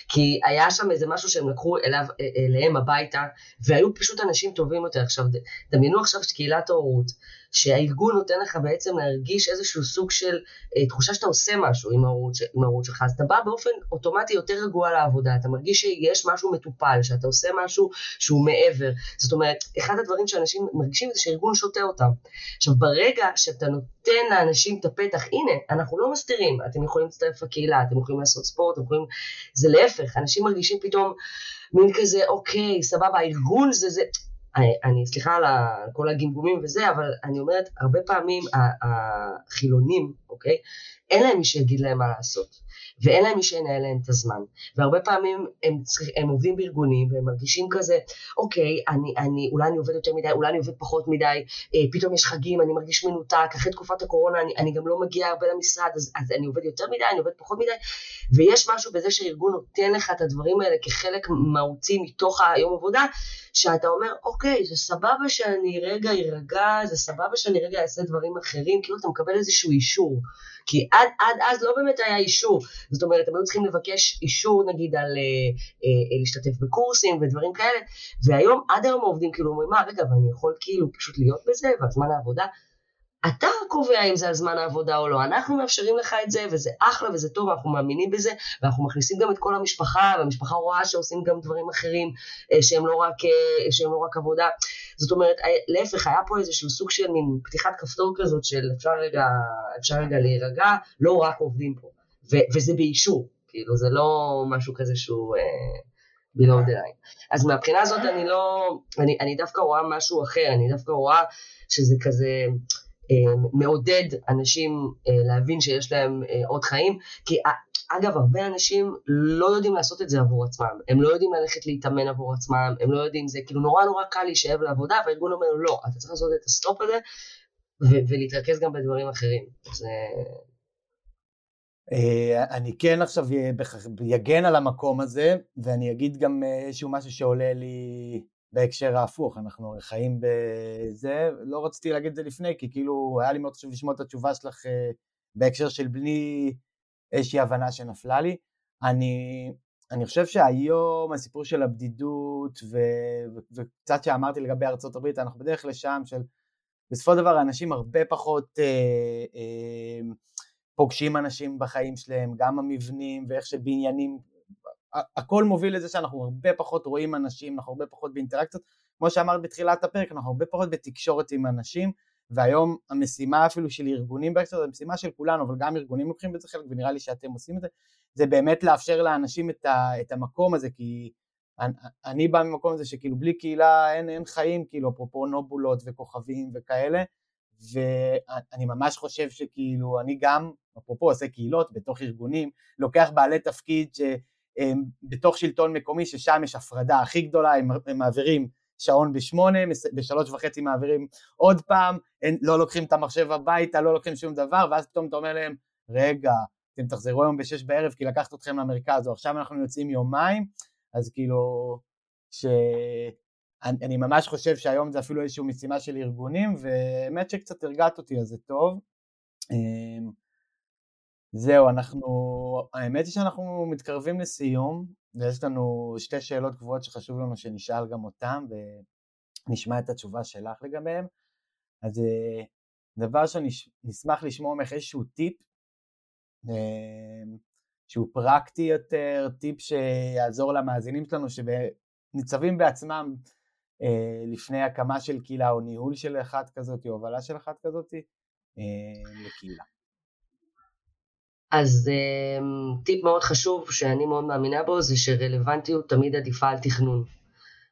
Speaker 2: כי היה שם איזה משהו שהם לקחו אליו, אליהם הביתה, והיו פשוט אנשים טובים יותר. עכשיו, דמיינו עכשיו קהילת ההורות, שהארגון נותן לך בעצם להרגיש איזשהו סוג של אה, תחושה שאתה עושה משהו עם ההורות, עם ההורות שלך, אז אתה בא באופן אוטומטי יותר רגוע לעבודה, אתה מרגיש שיש משהו מטופל, שאתה עושה משהו שהוא מעבר. זאת אומרת, אחד הדברים שאנשים מרגישים זה שארגון שותה אותם. עכשיו, ברגע שאתה נותן לאנשים את הפתח, הנה, אנחנו לא מסתירים, אתם יכולים להצטרף לקהילה, אתם יכולים לעשות ספורט, אתם יכולים... זה להפך, אנשים מרגישים פתאום מין כזה, אוקיי, סבבה, הארגון זה זה... אני, סליחה על כל הגמגומים וזה, אבל אני אומרת, הרבה פעמים החילונים, אוקיי, אין להם מי שיגיד להם מה לעשות. ואין להם מי שינהל להם את הזמן. והרבה פעמים הם, צריך, הם עובדים בארגונים והם מרגישים כזה, אוקיי, אני, אני, אולי אני עובד יותר מדי, אולי אני עובד פחות מדי, אה, פתאום יש חגים, אני מרגיש מנותק, אחרי תקופת הקורונה אני, אני גם לא מגיע הרבה למשרד, אז, אז אני עובד יותר מדי, אני עובד פחות מדי, ויש משהו בזה שהארגון נותן לך את הדברים האלה כחלק מהותי מתוך היום עבודה, שאתה אומר, אוקיי, זה סבבה שאני רגע ארגע, זה סבבה שאני רגע אעשה דברים אחרים, כאילו אתה מקבל איזשהו אישור. כי עד, עד אז לא באמת היה אישור. זאת אומרת, הם היו צריכים לבקש אישור נגיד על אה, אה, להשתתף בקורסים ודברים כאלה, והיום, עד היום העובדים כאילו אומרים, מה, רגע, ואני יכול כאילו פשוט להיות בזה, והזמן העבודה, אתה קובע אם זה על זמן העבודה או לא, אנחנו מאפשרים לך את זה, וזה אחלה וזה טוב, אנחנו מאמינים בזה, ואנחנו מכניסים גם את כל המשפחה, והמשפחה רואה שעושים גם דברים אחרים אה, שהם לא רק, אה, שהם לא רק עבודה. זאת אומרת, אה, להפך, היה פה איזשהו סוג של מין פתיחת כפתור כזאת של אפשר רגע, אפשר רגע להירגע, לא רק עובדים פה, ו- וזה באישור, כאילו זה לא משהו כזה שהוא... below the line. אז מהבחינה הזאת אני לא, אני, אני דווקא רואה משהו אחר, אני דווקא רואה שזה כזה, אה, מעודד אנשים אה, להבין שיש להם אה, עוד חיים, כי אגב, הרבה אנשים לא יודעים לעשות את זה עבור עצמם, הם לא יודעים ללכת להתאמן עבור עצמם, הם לא יודעים, זה כאילו נורא נורא קל להישאב לעבודה, והארגון אומר לא, אתה צריך לעשות את ה stop הזה, ולהתרכז גם בדברים אחרים. זה...
Speaker 1: אה, אני כן עכשיו אגן על המקום הזה, ואני אגיד גם אה, איזשהו משהו שעולה לי בהקשר ההפוך, אנחנו חיים בזה, לא רציתי להגיד את זה לפני, כי כאילו היה לי מאוד חשוב לשמוע את התשובה שלך אה, בהקשר של בלי איזושהי הבנה שנפלה לי. אני, אני חושב שהיום הסיפור של הבדידות ו, ו, וקצת שאמרתי לגבי ארצות הברית, אנחנו בדרך לשם של בסופו של דבר האנשים הרבה פחות אה, אה, פוגשים אנשים בחיים שלהם, גם המבנים ואיך שבניינים, הכל מוביל לזה שאנחנו הרבה פחות רואים אנשים, אנחנו הרבה פחות באינטראקציות, כמו שאמרת בתחילת הפרק, אנחנו הרבה פחות בתקשורת עם אנשים, והיום המשימה אפילו של ארגונים בהקשר, המשימה של כולנו, אבל גם ארגונים לוקחים בזה חלק, ונראה לי שאתם עושים את זה, זה באמת לאפשר לאנשים את, ה, את המקום הזה, כי אני, אני בא ממקום הזה שכאילו בלי קהילה אין, אין חיים, כאילו אפרופו נובולות וכוכבים וכאלה, ואני ממש חושב שכאילו אני גם, אפרופו עושה קהילות בתוך ארגונים, לוקח בעלי תפקיד שבתוך שלטון מקומי ששם יש הפרדה הכי גדולה, הם, מעבירים שעון בשמונה, בשלוש וחצי מעבירים עוד פעם, הם לא לוקחים את המחשב הביתה, לא לוקחים שום דבר, ואז פתאום אתה אומר להם, רגע, אתם תחזרו היום בשש בערב כי לקחת אתכם למרכז, או עכשיו אנחנו יוצאים יומיים, אז כאילו, ש... אני, אני ממש חושב שהיום זה אפילו איזושהי משימה של ארגונים, והאמת שקצת הרגעת אותי, אז זה טוב. זהו, אנחנו, האמת היא שאנחנו מתקרבים לסיום, ויש לנו שתי שאלות קבועות שחשוב לנו שנשאל גם אותן, ונשמע את התשובה שלך לגביהן. אז אה, דבר שנשמח לשמוע ממך איזשהו טיפ, אמ, שהוא פרקטי יותר, טיפ שיעזור למאזינים שלנו שניצבים בעצמם אה, לפני הקמה של קהילה או ניהול של אחת כזאת או הובלה של אחת כזאת אה, לקהילה.
Speaker 2: אז אה, טיפ מאוד חשוב שאני מאוד מאמינה בו זה שרלוונטיות תמיד עדיפה על תכנון.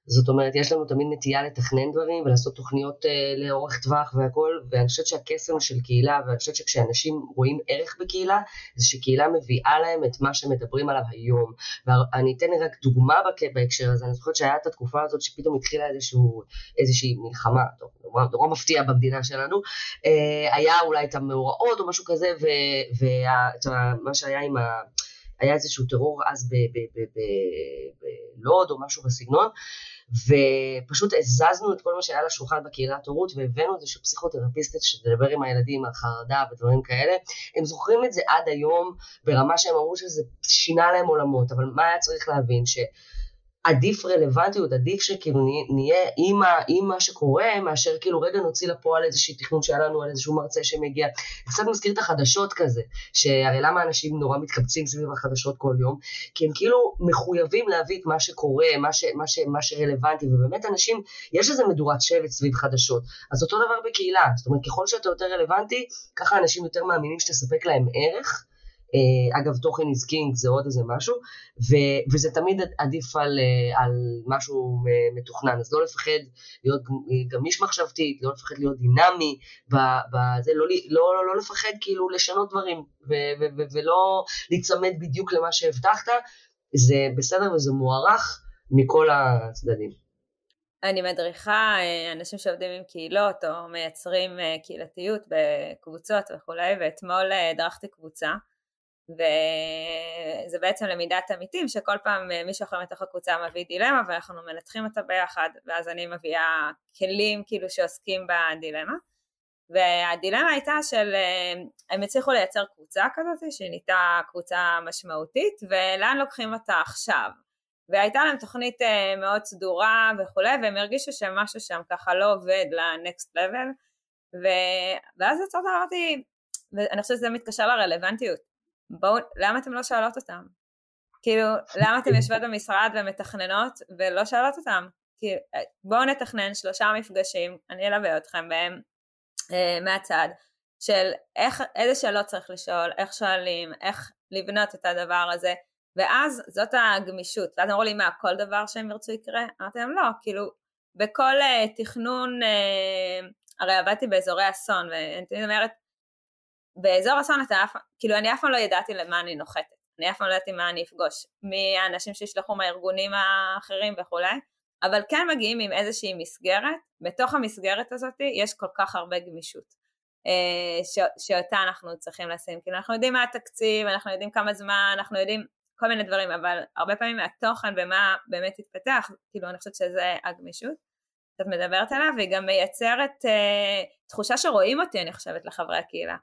Speaker 2: זאת אומרת, יש לנו תמיד נטייה לתכנן דברים ולעשות תוכניות uh, לאורך טווח והכל, ואני חושבת שהקסם של קהילה, ואני חושבת שכשאנשים רואים ערך בקהילה, זה שקהילה מביאה להם את מה שמדברים עליו היום. ואני אתן רק דוגמה בהקשר הזה, אני זוכרת שהיה את התקופה הזאת שפתאום התחילה איזשהו, איזושהי מלחמה, נורא, נורא מפתיע במדינה שלנו, uh, היה אולי את המאורעות או משהו כזה, ומה שהיה עם ה... היה איזשהו טרור אז בלוד או משהו בסגנון, ופשוט הזזנו את כל מה שהיה לשולחן בקהילת הורות והבאנו איזושהי פסיכותרפיסטית שתדבר עם הילדים על חרדה ודברים כאלה. הם זוכרים את זה עד היום ברמה שהם אמרו שזה שינה להם עולמות, אבל מה היה צריך להבין? ש... עדיף רלוונטיות, עדיף שכאילו נהיה עם, מה שקורה, מאשר כאילו רגע נוציא לפועל איזושהי תכנון שהיה לנו על איזשהו מרצה שמגיע. קצת מזכיר את החדשות כזה, שהרי למה אנשים נורא מתקבצים סביב החדשות כל יום? כי הם כאילו מחויבים להביא את מה שקורה, מה, ש, מה, ש, מה שרלוונטי, ובאמת אנשים, יש איזה מדורת שבט סביב חדשות. אז אותו דבר בקהילה, זאת אומרת ככל שאתה יותר רלוונטי, ככה אנשים יותר מאמינים שתספק להם ערך. אה, אגב, תוכן is king זה עוד איזה משהו, ו, וזה תמיד עדיף על, אה, על משהו מתוכנן, אז לא לפחד להיות גמיש מחשבתית, לא לפחד להיות דינמי, בזה, לא, לא, לא, לא לפחד כאילו לשנות דברים, ו, ו, ו, ולא להיצמד בדיוק למה שהבטחת, זה בסדר וזה מוערך מכל הצדדים.
Speaker 3: אני מדריכה אה, אנשים שעובדים עם קהילות או מייצרים קהילתיות בקבוצות וכולי, ואתמול הדרכתי קבוצה וזה בעצם למידת עמיתים שכל פעם אה, מישהו אחר מתוך הקבוצה מביא דילמה ואנחנו מנתחים אותה ביחד ואז אני מביאה כלים כאילו שעוסקים בדילמה. והדילמה הייתה של אה, הם הצליחו לייצר קבוצה כזאת שנהייתה קבוצה משמעותית ולאן לוקחים אותה עכשיו? והייתה להם תוכנית אה, מאוד סדורה וכולי והם הרגישו שמשהו שם ככה לא עובד לנקסט לבל ואז יצאת אמרתי ואני חושבת שזה מתקשר לרלוונטיות בואו, למה אתם לא שואלות אותם? כאילו, למה אתם יושבות במשרד ומתכננות ולא שואלות אותם? כאילו, בואו נתכנן שלושה מפגשים, אני אלווה אתכם בהם אה, מהצד, של איך, איזה שאלות צריך לשאול, איך שואלים, איך לבנות את הדבר הזה, ואז זאת הגמישות. ואז אמרו לי, מה, כל דבר שהם ירצו יקרה? אמרתי להם, לא, כאילו, בכל uh, תכנון, uh, הרי עבדתי באזורי אסון, ואני תמיד אומרת, באזור אסון אתה אף כאילו אני אף פעם לא ידעתי למה אני נוחתת, אני אף פעם לא ידעתי מה אני אפגוש, מהאנשים שישלחו מהארגונים האחרים וכולי, אבל כן מגיעים עם איזושהי מסגרת, בתוך המסגרת הזאת יש כל כך הרבה גמישות. אה, ש, שאותה אנחנו צריכים לשים. כאילו אנחנו יודעים מה התקציב, אנחנו יודעים כמה זמן, אנחנו יודעים כל מיני דברים, אבל הרבה פעמים מהתוכן ומה באמת התפתח, כאילו אני חושבת שזה הגמישות שאת מדברת עליה, והיא גם מייצרת אה, תחושה שרואים אותי, אני חושבת, לחברי הקהילה.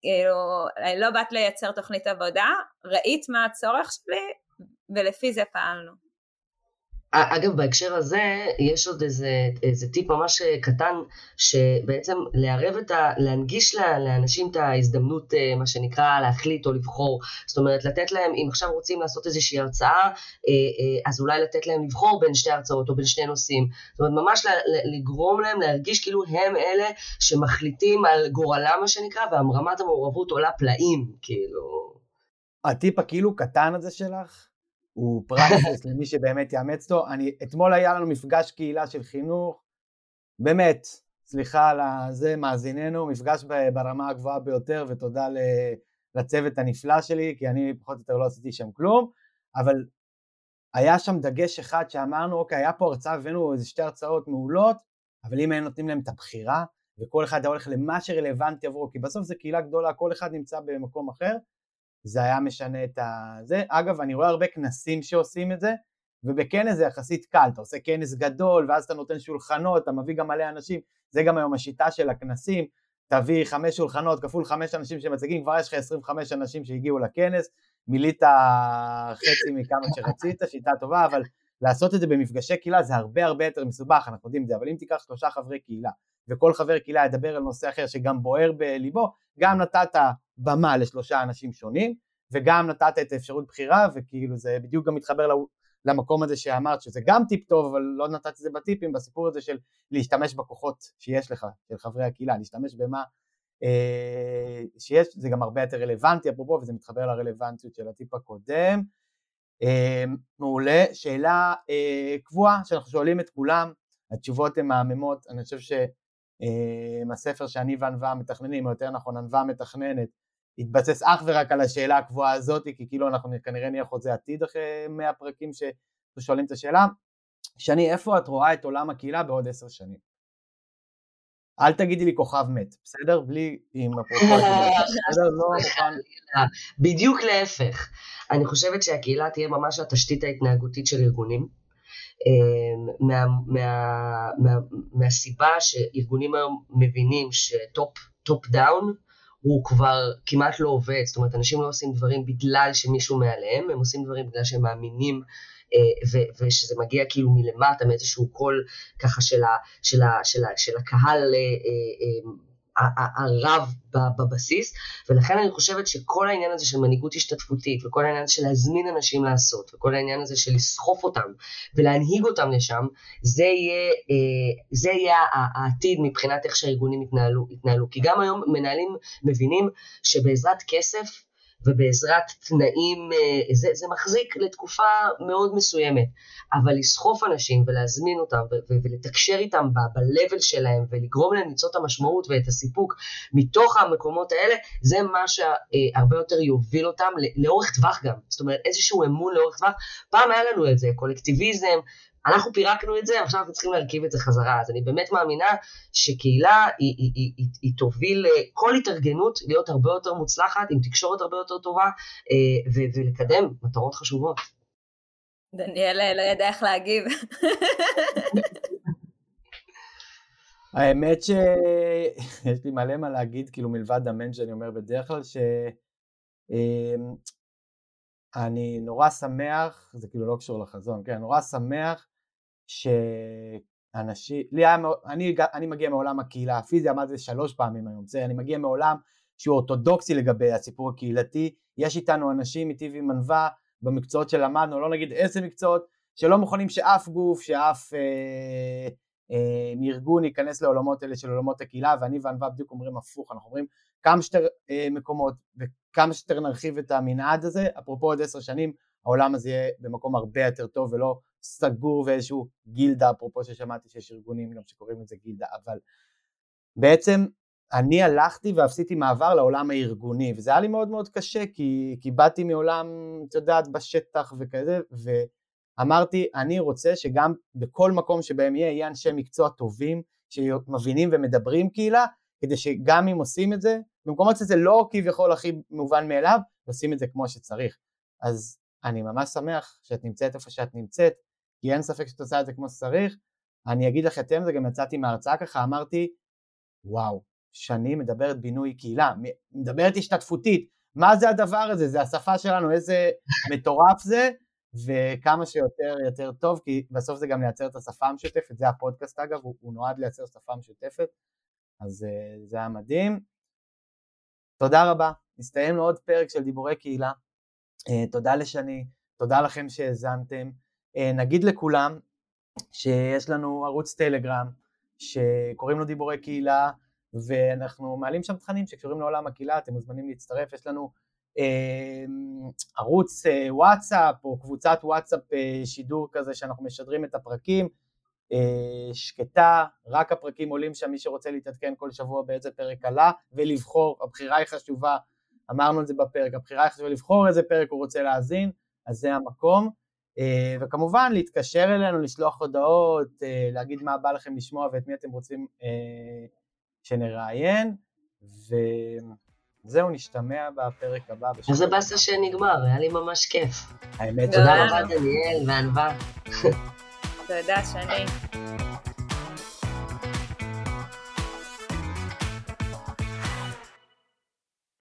Speaker 3: כאילו, לא באת לייצר תוכנית עבודה, ראית מה הצורך שלי, ולפי זה פעלנו.
Speaker 2: אגב, בהקשר הזה, יש עוד איזה, איזה טיפ ממש אה, קטן, שבעצם לערב את ה... להנגיש לאנשים את ההזדמנות, אה, מה שנקרא, להחליט או לבחור. זאת אומרת, לתת להם, אם עכשיו רוצים לעשות איזושהי הרצאה, אה, אז אולי לתת להם לבחור בין שתי הרצאות או בין שני נושאים. זאת אומרת, ממש לגרום להם להרגיש כאילו הם אלה שמחליטים על גורלם, מה שנקרא, והרמת המעורבות עולה פלאים, כאילו.
Speaker 1: הטיפ הכאילו קטן הזה שלך, הוא פרייסס למי שבאמת יאמץ אותו. אני, אתמול היה לנו מפגש קהילה של חינוך, באמת, סליחה על זה, מאזיננו, מפגש ברמה הגבוהה ביותר, ותודה לצוות הנפלא שלי, כי אני פחות או יותר לא עשיתי שם כלום, אבל היה שם דגש אחד שאמרנו, אוקיי, היה פה הרצאה, הבאנו איזה שתי הרצאות מעולות, אבל אם היינו נותנים להם את הבחירה, וכל אחד היה הולך למה שרלוונטי עבורו, כי בסוף זו קהילה גדולה, כל אחד נמצא במקום אחר, זה היה משנה את ה... זה. אגב, אני רואה הרבה כנסים שעושים את זה, ובכנס זה יחסית קל, אתה עושה כנס גדול, ואז אתה נותן שולחנות, אתה מביא גם מלא אנשים, זה גם היום השיטה של הכנסים, תביא חמש שולחנות כפול חמש אנשים שמציגים, כבר יש לך 25 אנשים שהגיעו לכנס, מילאת חצי מכמה שרצית, שיטה טובה, אבל לעשות את זה במפגשי קהילה זה הרבה הרבה יותר מסובך, אנחנו יודעים את זה, אבל אם תיקח שלושה חברי קהילה, וכל חבר קהילה ידבר על נושא אחר שגם בוער בליבו, גם נתת במה לשלושה אנשים שונים, וגם נתת את האפשרות בחירה, וכאילו זה בדיוק גם מתחבר למקום הזה שאמרת, שזה גם טיפ טוב, אבל לא נתת את זה בטיפים, בסיפור הזה של להשתמש בכוחות שיש לך, של חברי הקהילה, להשתמש במה אה, שיש, זה גם הרבה יותר רלוונטי, אפרופו, וזה מתחבר לרלוונטיות של הטיפ הקודם. אה, מעולה, שאלה אה, קבועה שאנחנו שואלים את כולם, התשובות הן מהממות, אני חושב ש... הספר שאני וענווה מתכננים, או יותר נכון ענווה מתכננת, התבסס אך ורק על השאלה הקבועה הזאת, כי כאילו אנחנו כנראה נהיה חוזה עתיד אחרי 100 פרקים ששואלים את השאלה. שני, איפה את רואה את עולם הקהילה בעוד עשר שנים? אל תגידי לי כוכב מת, בסדר? בלי עם הפרופורציה, בסדר? לא מוכן.
Speaker 2: בדיוק להפך. אני חושבת שהקהילה תהיה ממש התשתית ההתנהגותית של ארגונים. מה, מה, מה, מהסיבה שארגונים היום מבינים ש top top down הוא כבר כמעט לא עובד, זאת אומרת אנשים לא עושים דברים בגלל שמישהו מעליהם, הם עושים דברים בגלל שהם מאמינים ו- ושזה מגיע כאילו מלמטה מאיזשהו קול ככה של, ה- של, ה- של, ה- של הקהל הרב בבסיס, ולכן אני חושבת שכל העניין הזה של מנהיגות השתתפותית, וכל העניין הזה של להזמין אנשים לעשות, וכל העניין הזה של לסחוף אותם ולהנהיג אותם לשם, זה יהיה, אה, זה יהיה העתיד מבחינת איך שהארגונים יתנהלו, יתנהלו. כי גם היום מנהלים מבינים שבעזרת כסף ובעזרת תנאים, אה, זה, זה מחזיק לתקופה מאוד מסוימת, אבל לסחוף אנשים ולהזמין אותם ולתקשר איתם ב-level שלהם ולגרום להם למצוא את המשמעות ואת הסיפוק מתוך המקומות האלה, זה מה שהרבה יותר יוביל אותם לאורך טווח גם, זאת אומרת איזשהו אמון לאורך טווח, פעם היה לנו את זה, קולקטיביזם, אנחנו פירקנו את זה, עכשיו אנחנו צריכים להרכיב את זה חזרה. אז אני באמת מאמינה שקהילה היא, היא, היא, היא, היא תוביל אה, כל התארגנות להיות הרבה יותר מוצלחת, עם תקשורת הרבה יותר טובה, אה, ו, ולקדם מטרות חשובות.
Speaker 3: דניאל אה, לא ידע איך להגיב.
Speaker 1: האמת שיש לי מלא מה להגיד, כאילו מלבד אמן שאני אומר בדרך כלל, ש... אני נורא שמח, זה כאילו לא קשור לחזון, כן, נורא שמח שאנשים, לי היה, אני, אני מגיע מעולם הקהילה הפיזי, אמרתי את זה שלוש פעמים היום, זה, אני מגיע מעולם שהוא אורתודוקסי לגבי הסיפור הקהילתי, יש איתנו אנשים מטבעי מנווה במקצועות שלמדנו, לא נגיד איזה מקצועות, שלא מוכנים שאף גוף, שאף אה, אה, מארגון ייכנס לעולמות האלה של עולמות הקהילה, ואני וענווה בדיוק אומרים הפוך, אנחנו אומרים כמה שיותר אה, מקומות וכמה שיותר נרחיב את המנעד הזה, אפרופו עוד עשר שנים העולם הזה יהיה במקום הרבה יותר טוב ולא סגור ואיזשהו גילדה, אפרופו ששמעתי שיש ארגונים גם שקוראים לזה גילדה, אבל בעצם אני הלכתי ועשיתי מעבר לעולם הארגוני, וזה היה לי מאוד מאוד קשה, כי, כי באתי מעולם, את יודעת, בשטח וכזה, ואמרתי, אני רוצה שגם בכל מקום שבהם יהיה, יהיה אנשי מקצוע טובים, שמבינים ומדברים קהילה, כדי שגם אם עושים את זה, במקומות שזה לא כביכול הכי מובן מאליו, עושים את זה כמו שצריך. אז אני ממש שמח שאת נמצאת איפה שאת נמצאת, כי אין ספק שאת עושה את זה כמו שצריך. אני אגיד לך יותר מזה, גם יצאתי מההרצאה ככה, אמרתי, וואו, שני מדברת בינוי קהילה, מדברת השתתפותית, מה זה הדבר הזה? זה השפה שלנו, איזה מטורף זה, וכמה שיותר יותר טוב, כי בסוף זה גם לייצר את השפה המשותפת, זה הפודקאסט אגב, הוא, הוא נועד לייצר שפה משותפת, אז uh, זה היה מדהים. תודה רבה, נסתיים עוד פרק של דיבורי קהילה. Uh, תודה לשני, תודה לכם שהאזנתם. Uh, נגיד לכולם שיש לנו ערוץ טלגרם שקוראים לו דיבורי קהילה, ואנחנו מעלים שם תכנים שקשורים לעולם הקהילה, אתם מוזמנים להצטרף, יש לנו אה, ערוץ אה, וואטסאפ או קבוצת וואטסאפ אה, שידור כזה שאנחנו משדרים את הפרקים, אה, שקטה, רק הפרקים עולים שם, מי שרוצה להתעדכן כל שבוע באיזה פרק עלה, ולבחור, הבחירה היא חשובה, אמרנו את זה בפרק, הבחירה היא חשובה לבחור איזה פרק הוא רוצה להאזין, אז זה המקום. אה, וכמובן להתקשר אלינו, לשלוח הודעות, אה, להגיד מה בא לכם לשמוע ואת מי אתם רוצים אה, שנראיין, וזהו, נשתמע בפרק הבא.
Speaker 2: איזה באסה שנגמר, היה לי ממש כיף.
Speaker 1: האמת,
Speaker 2: תודה רבה דניאל וענווה.
Speaker 3: תודה, שני.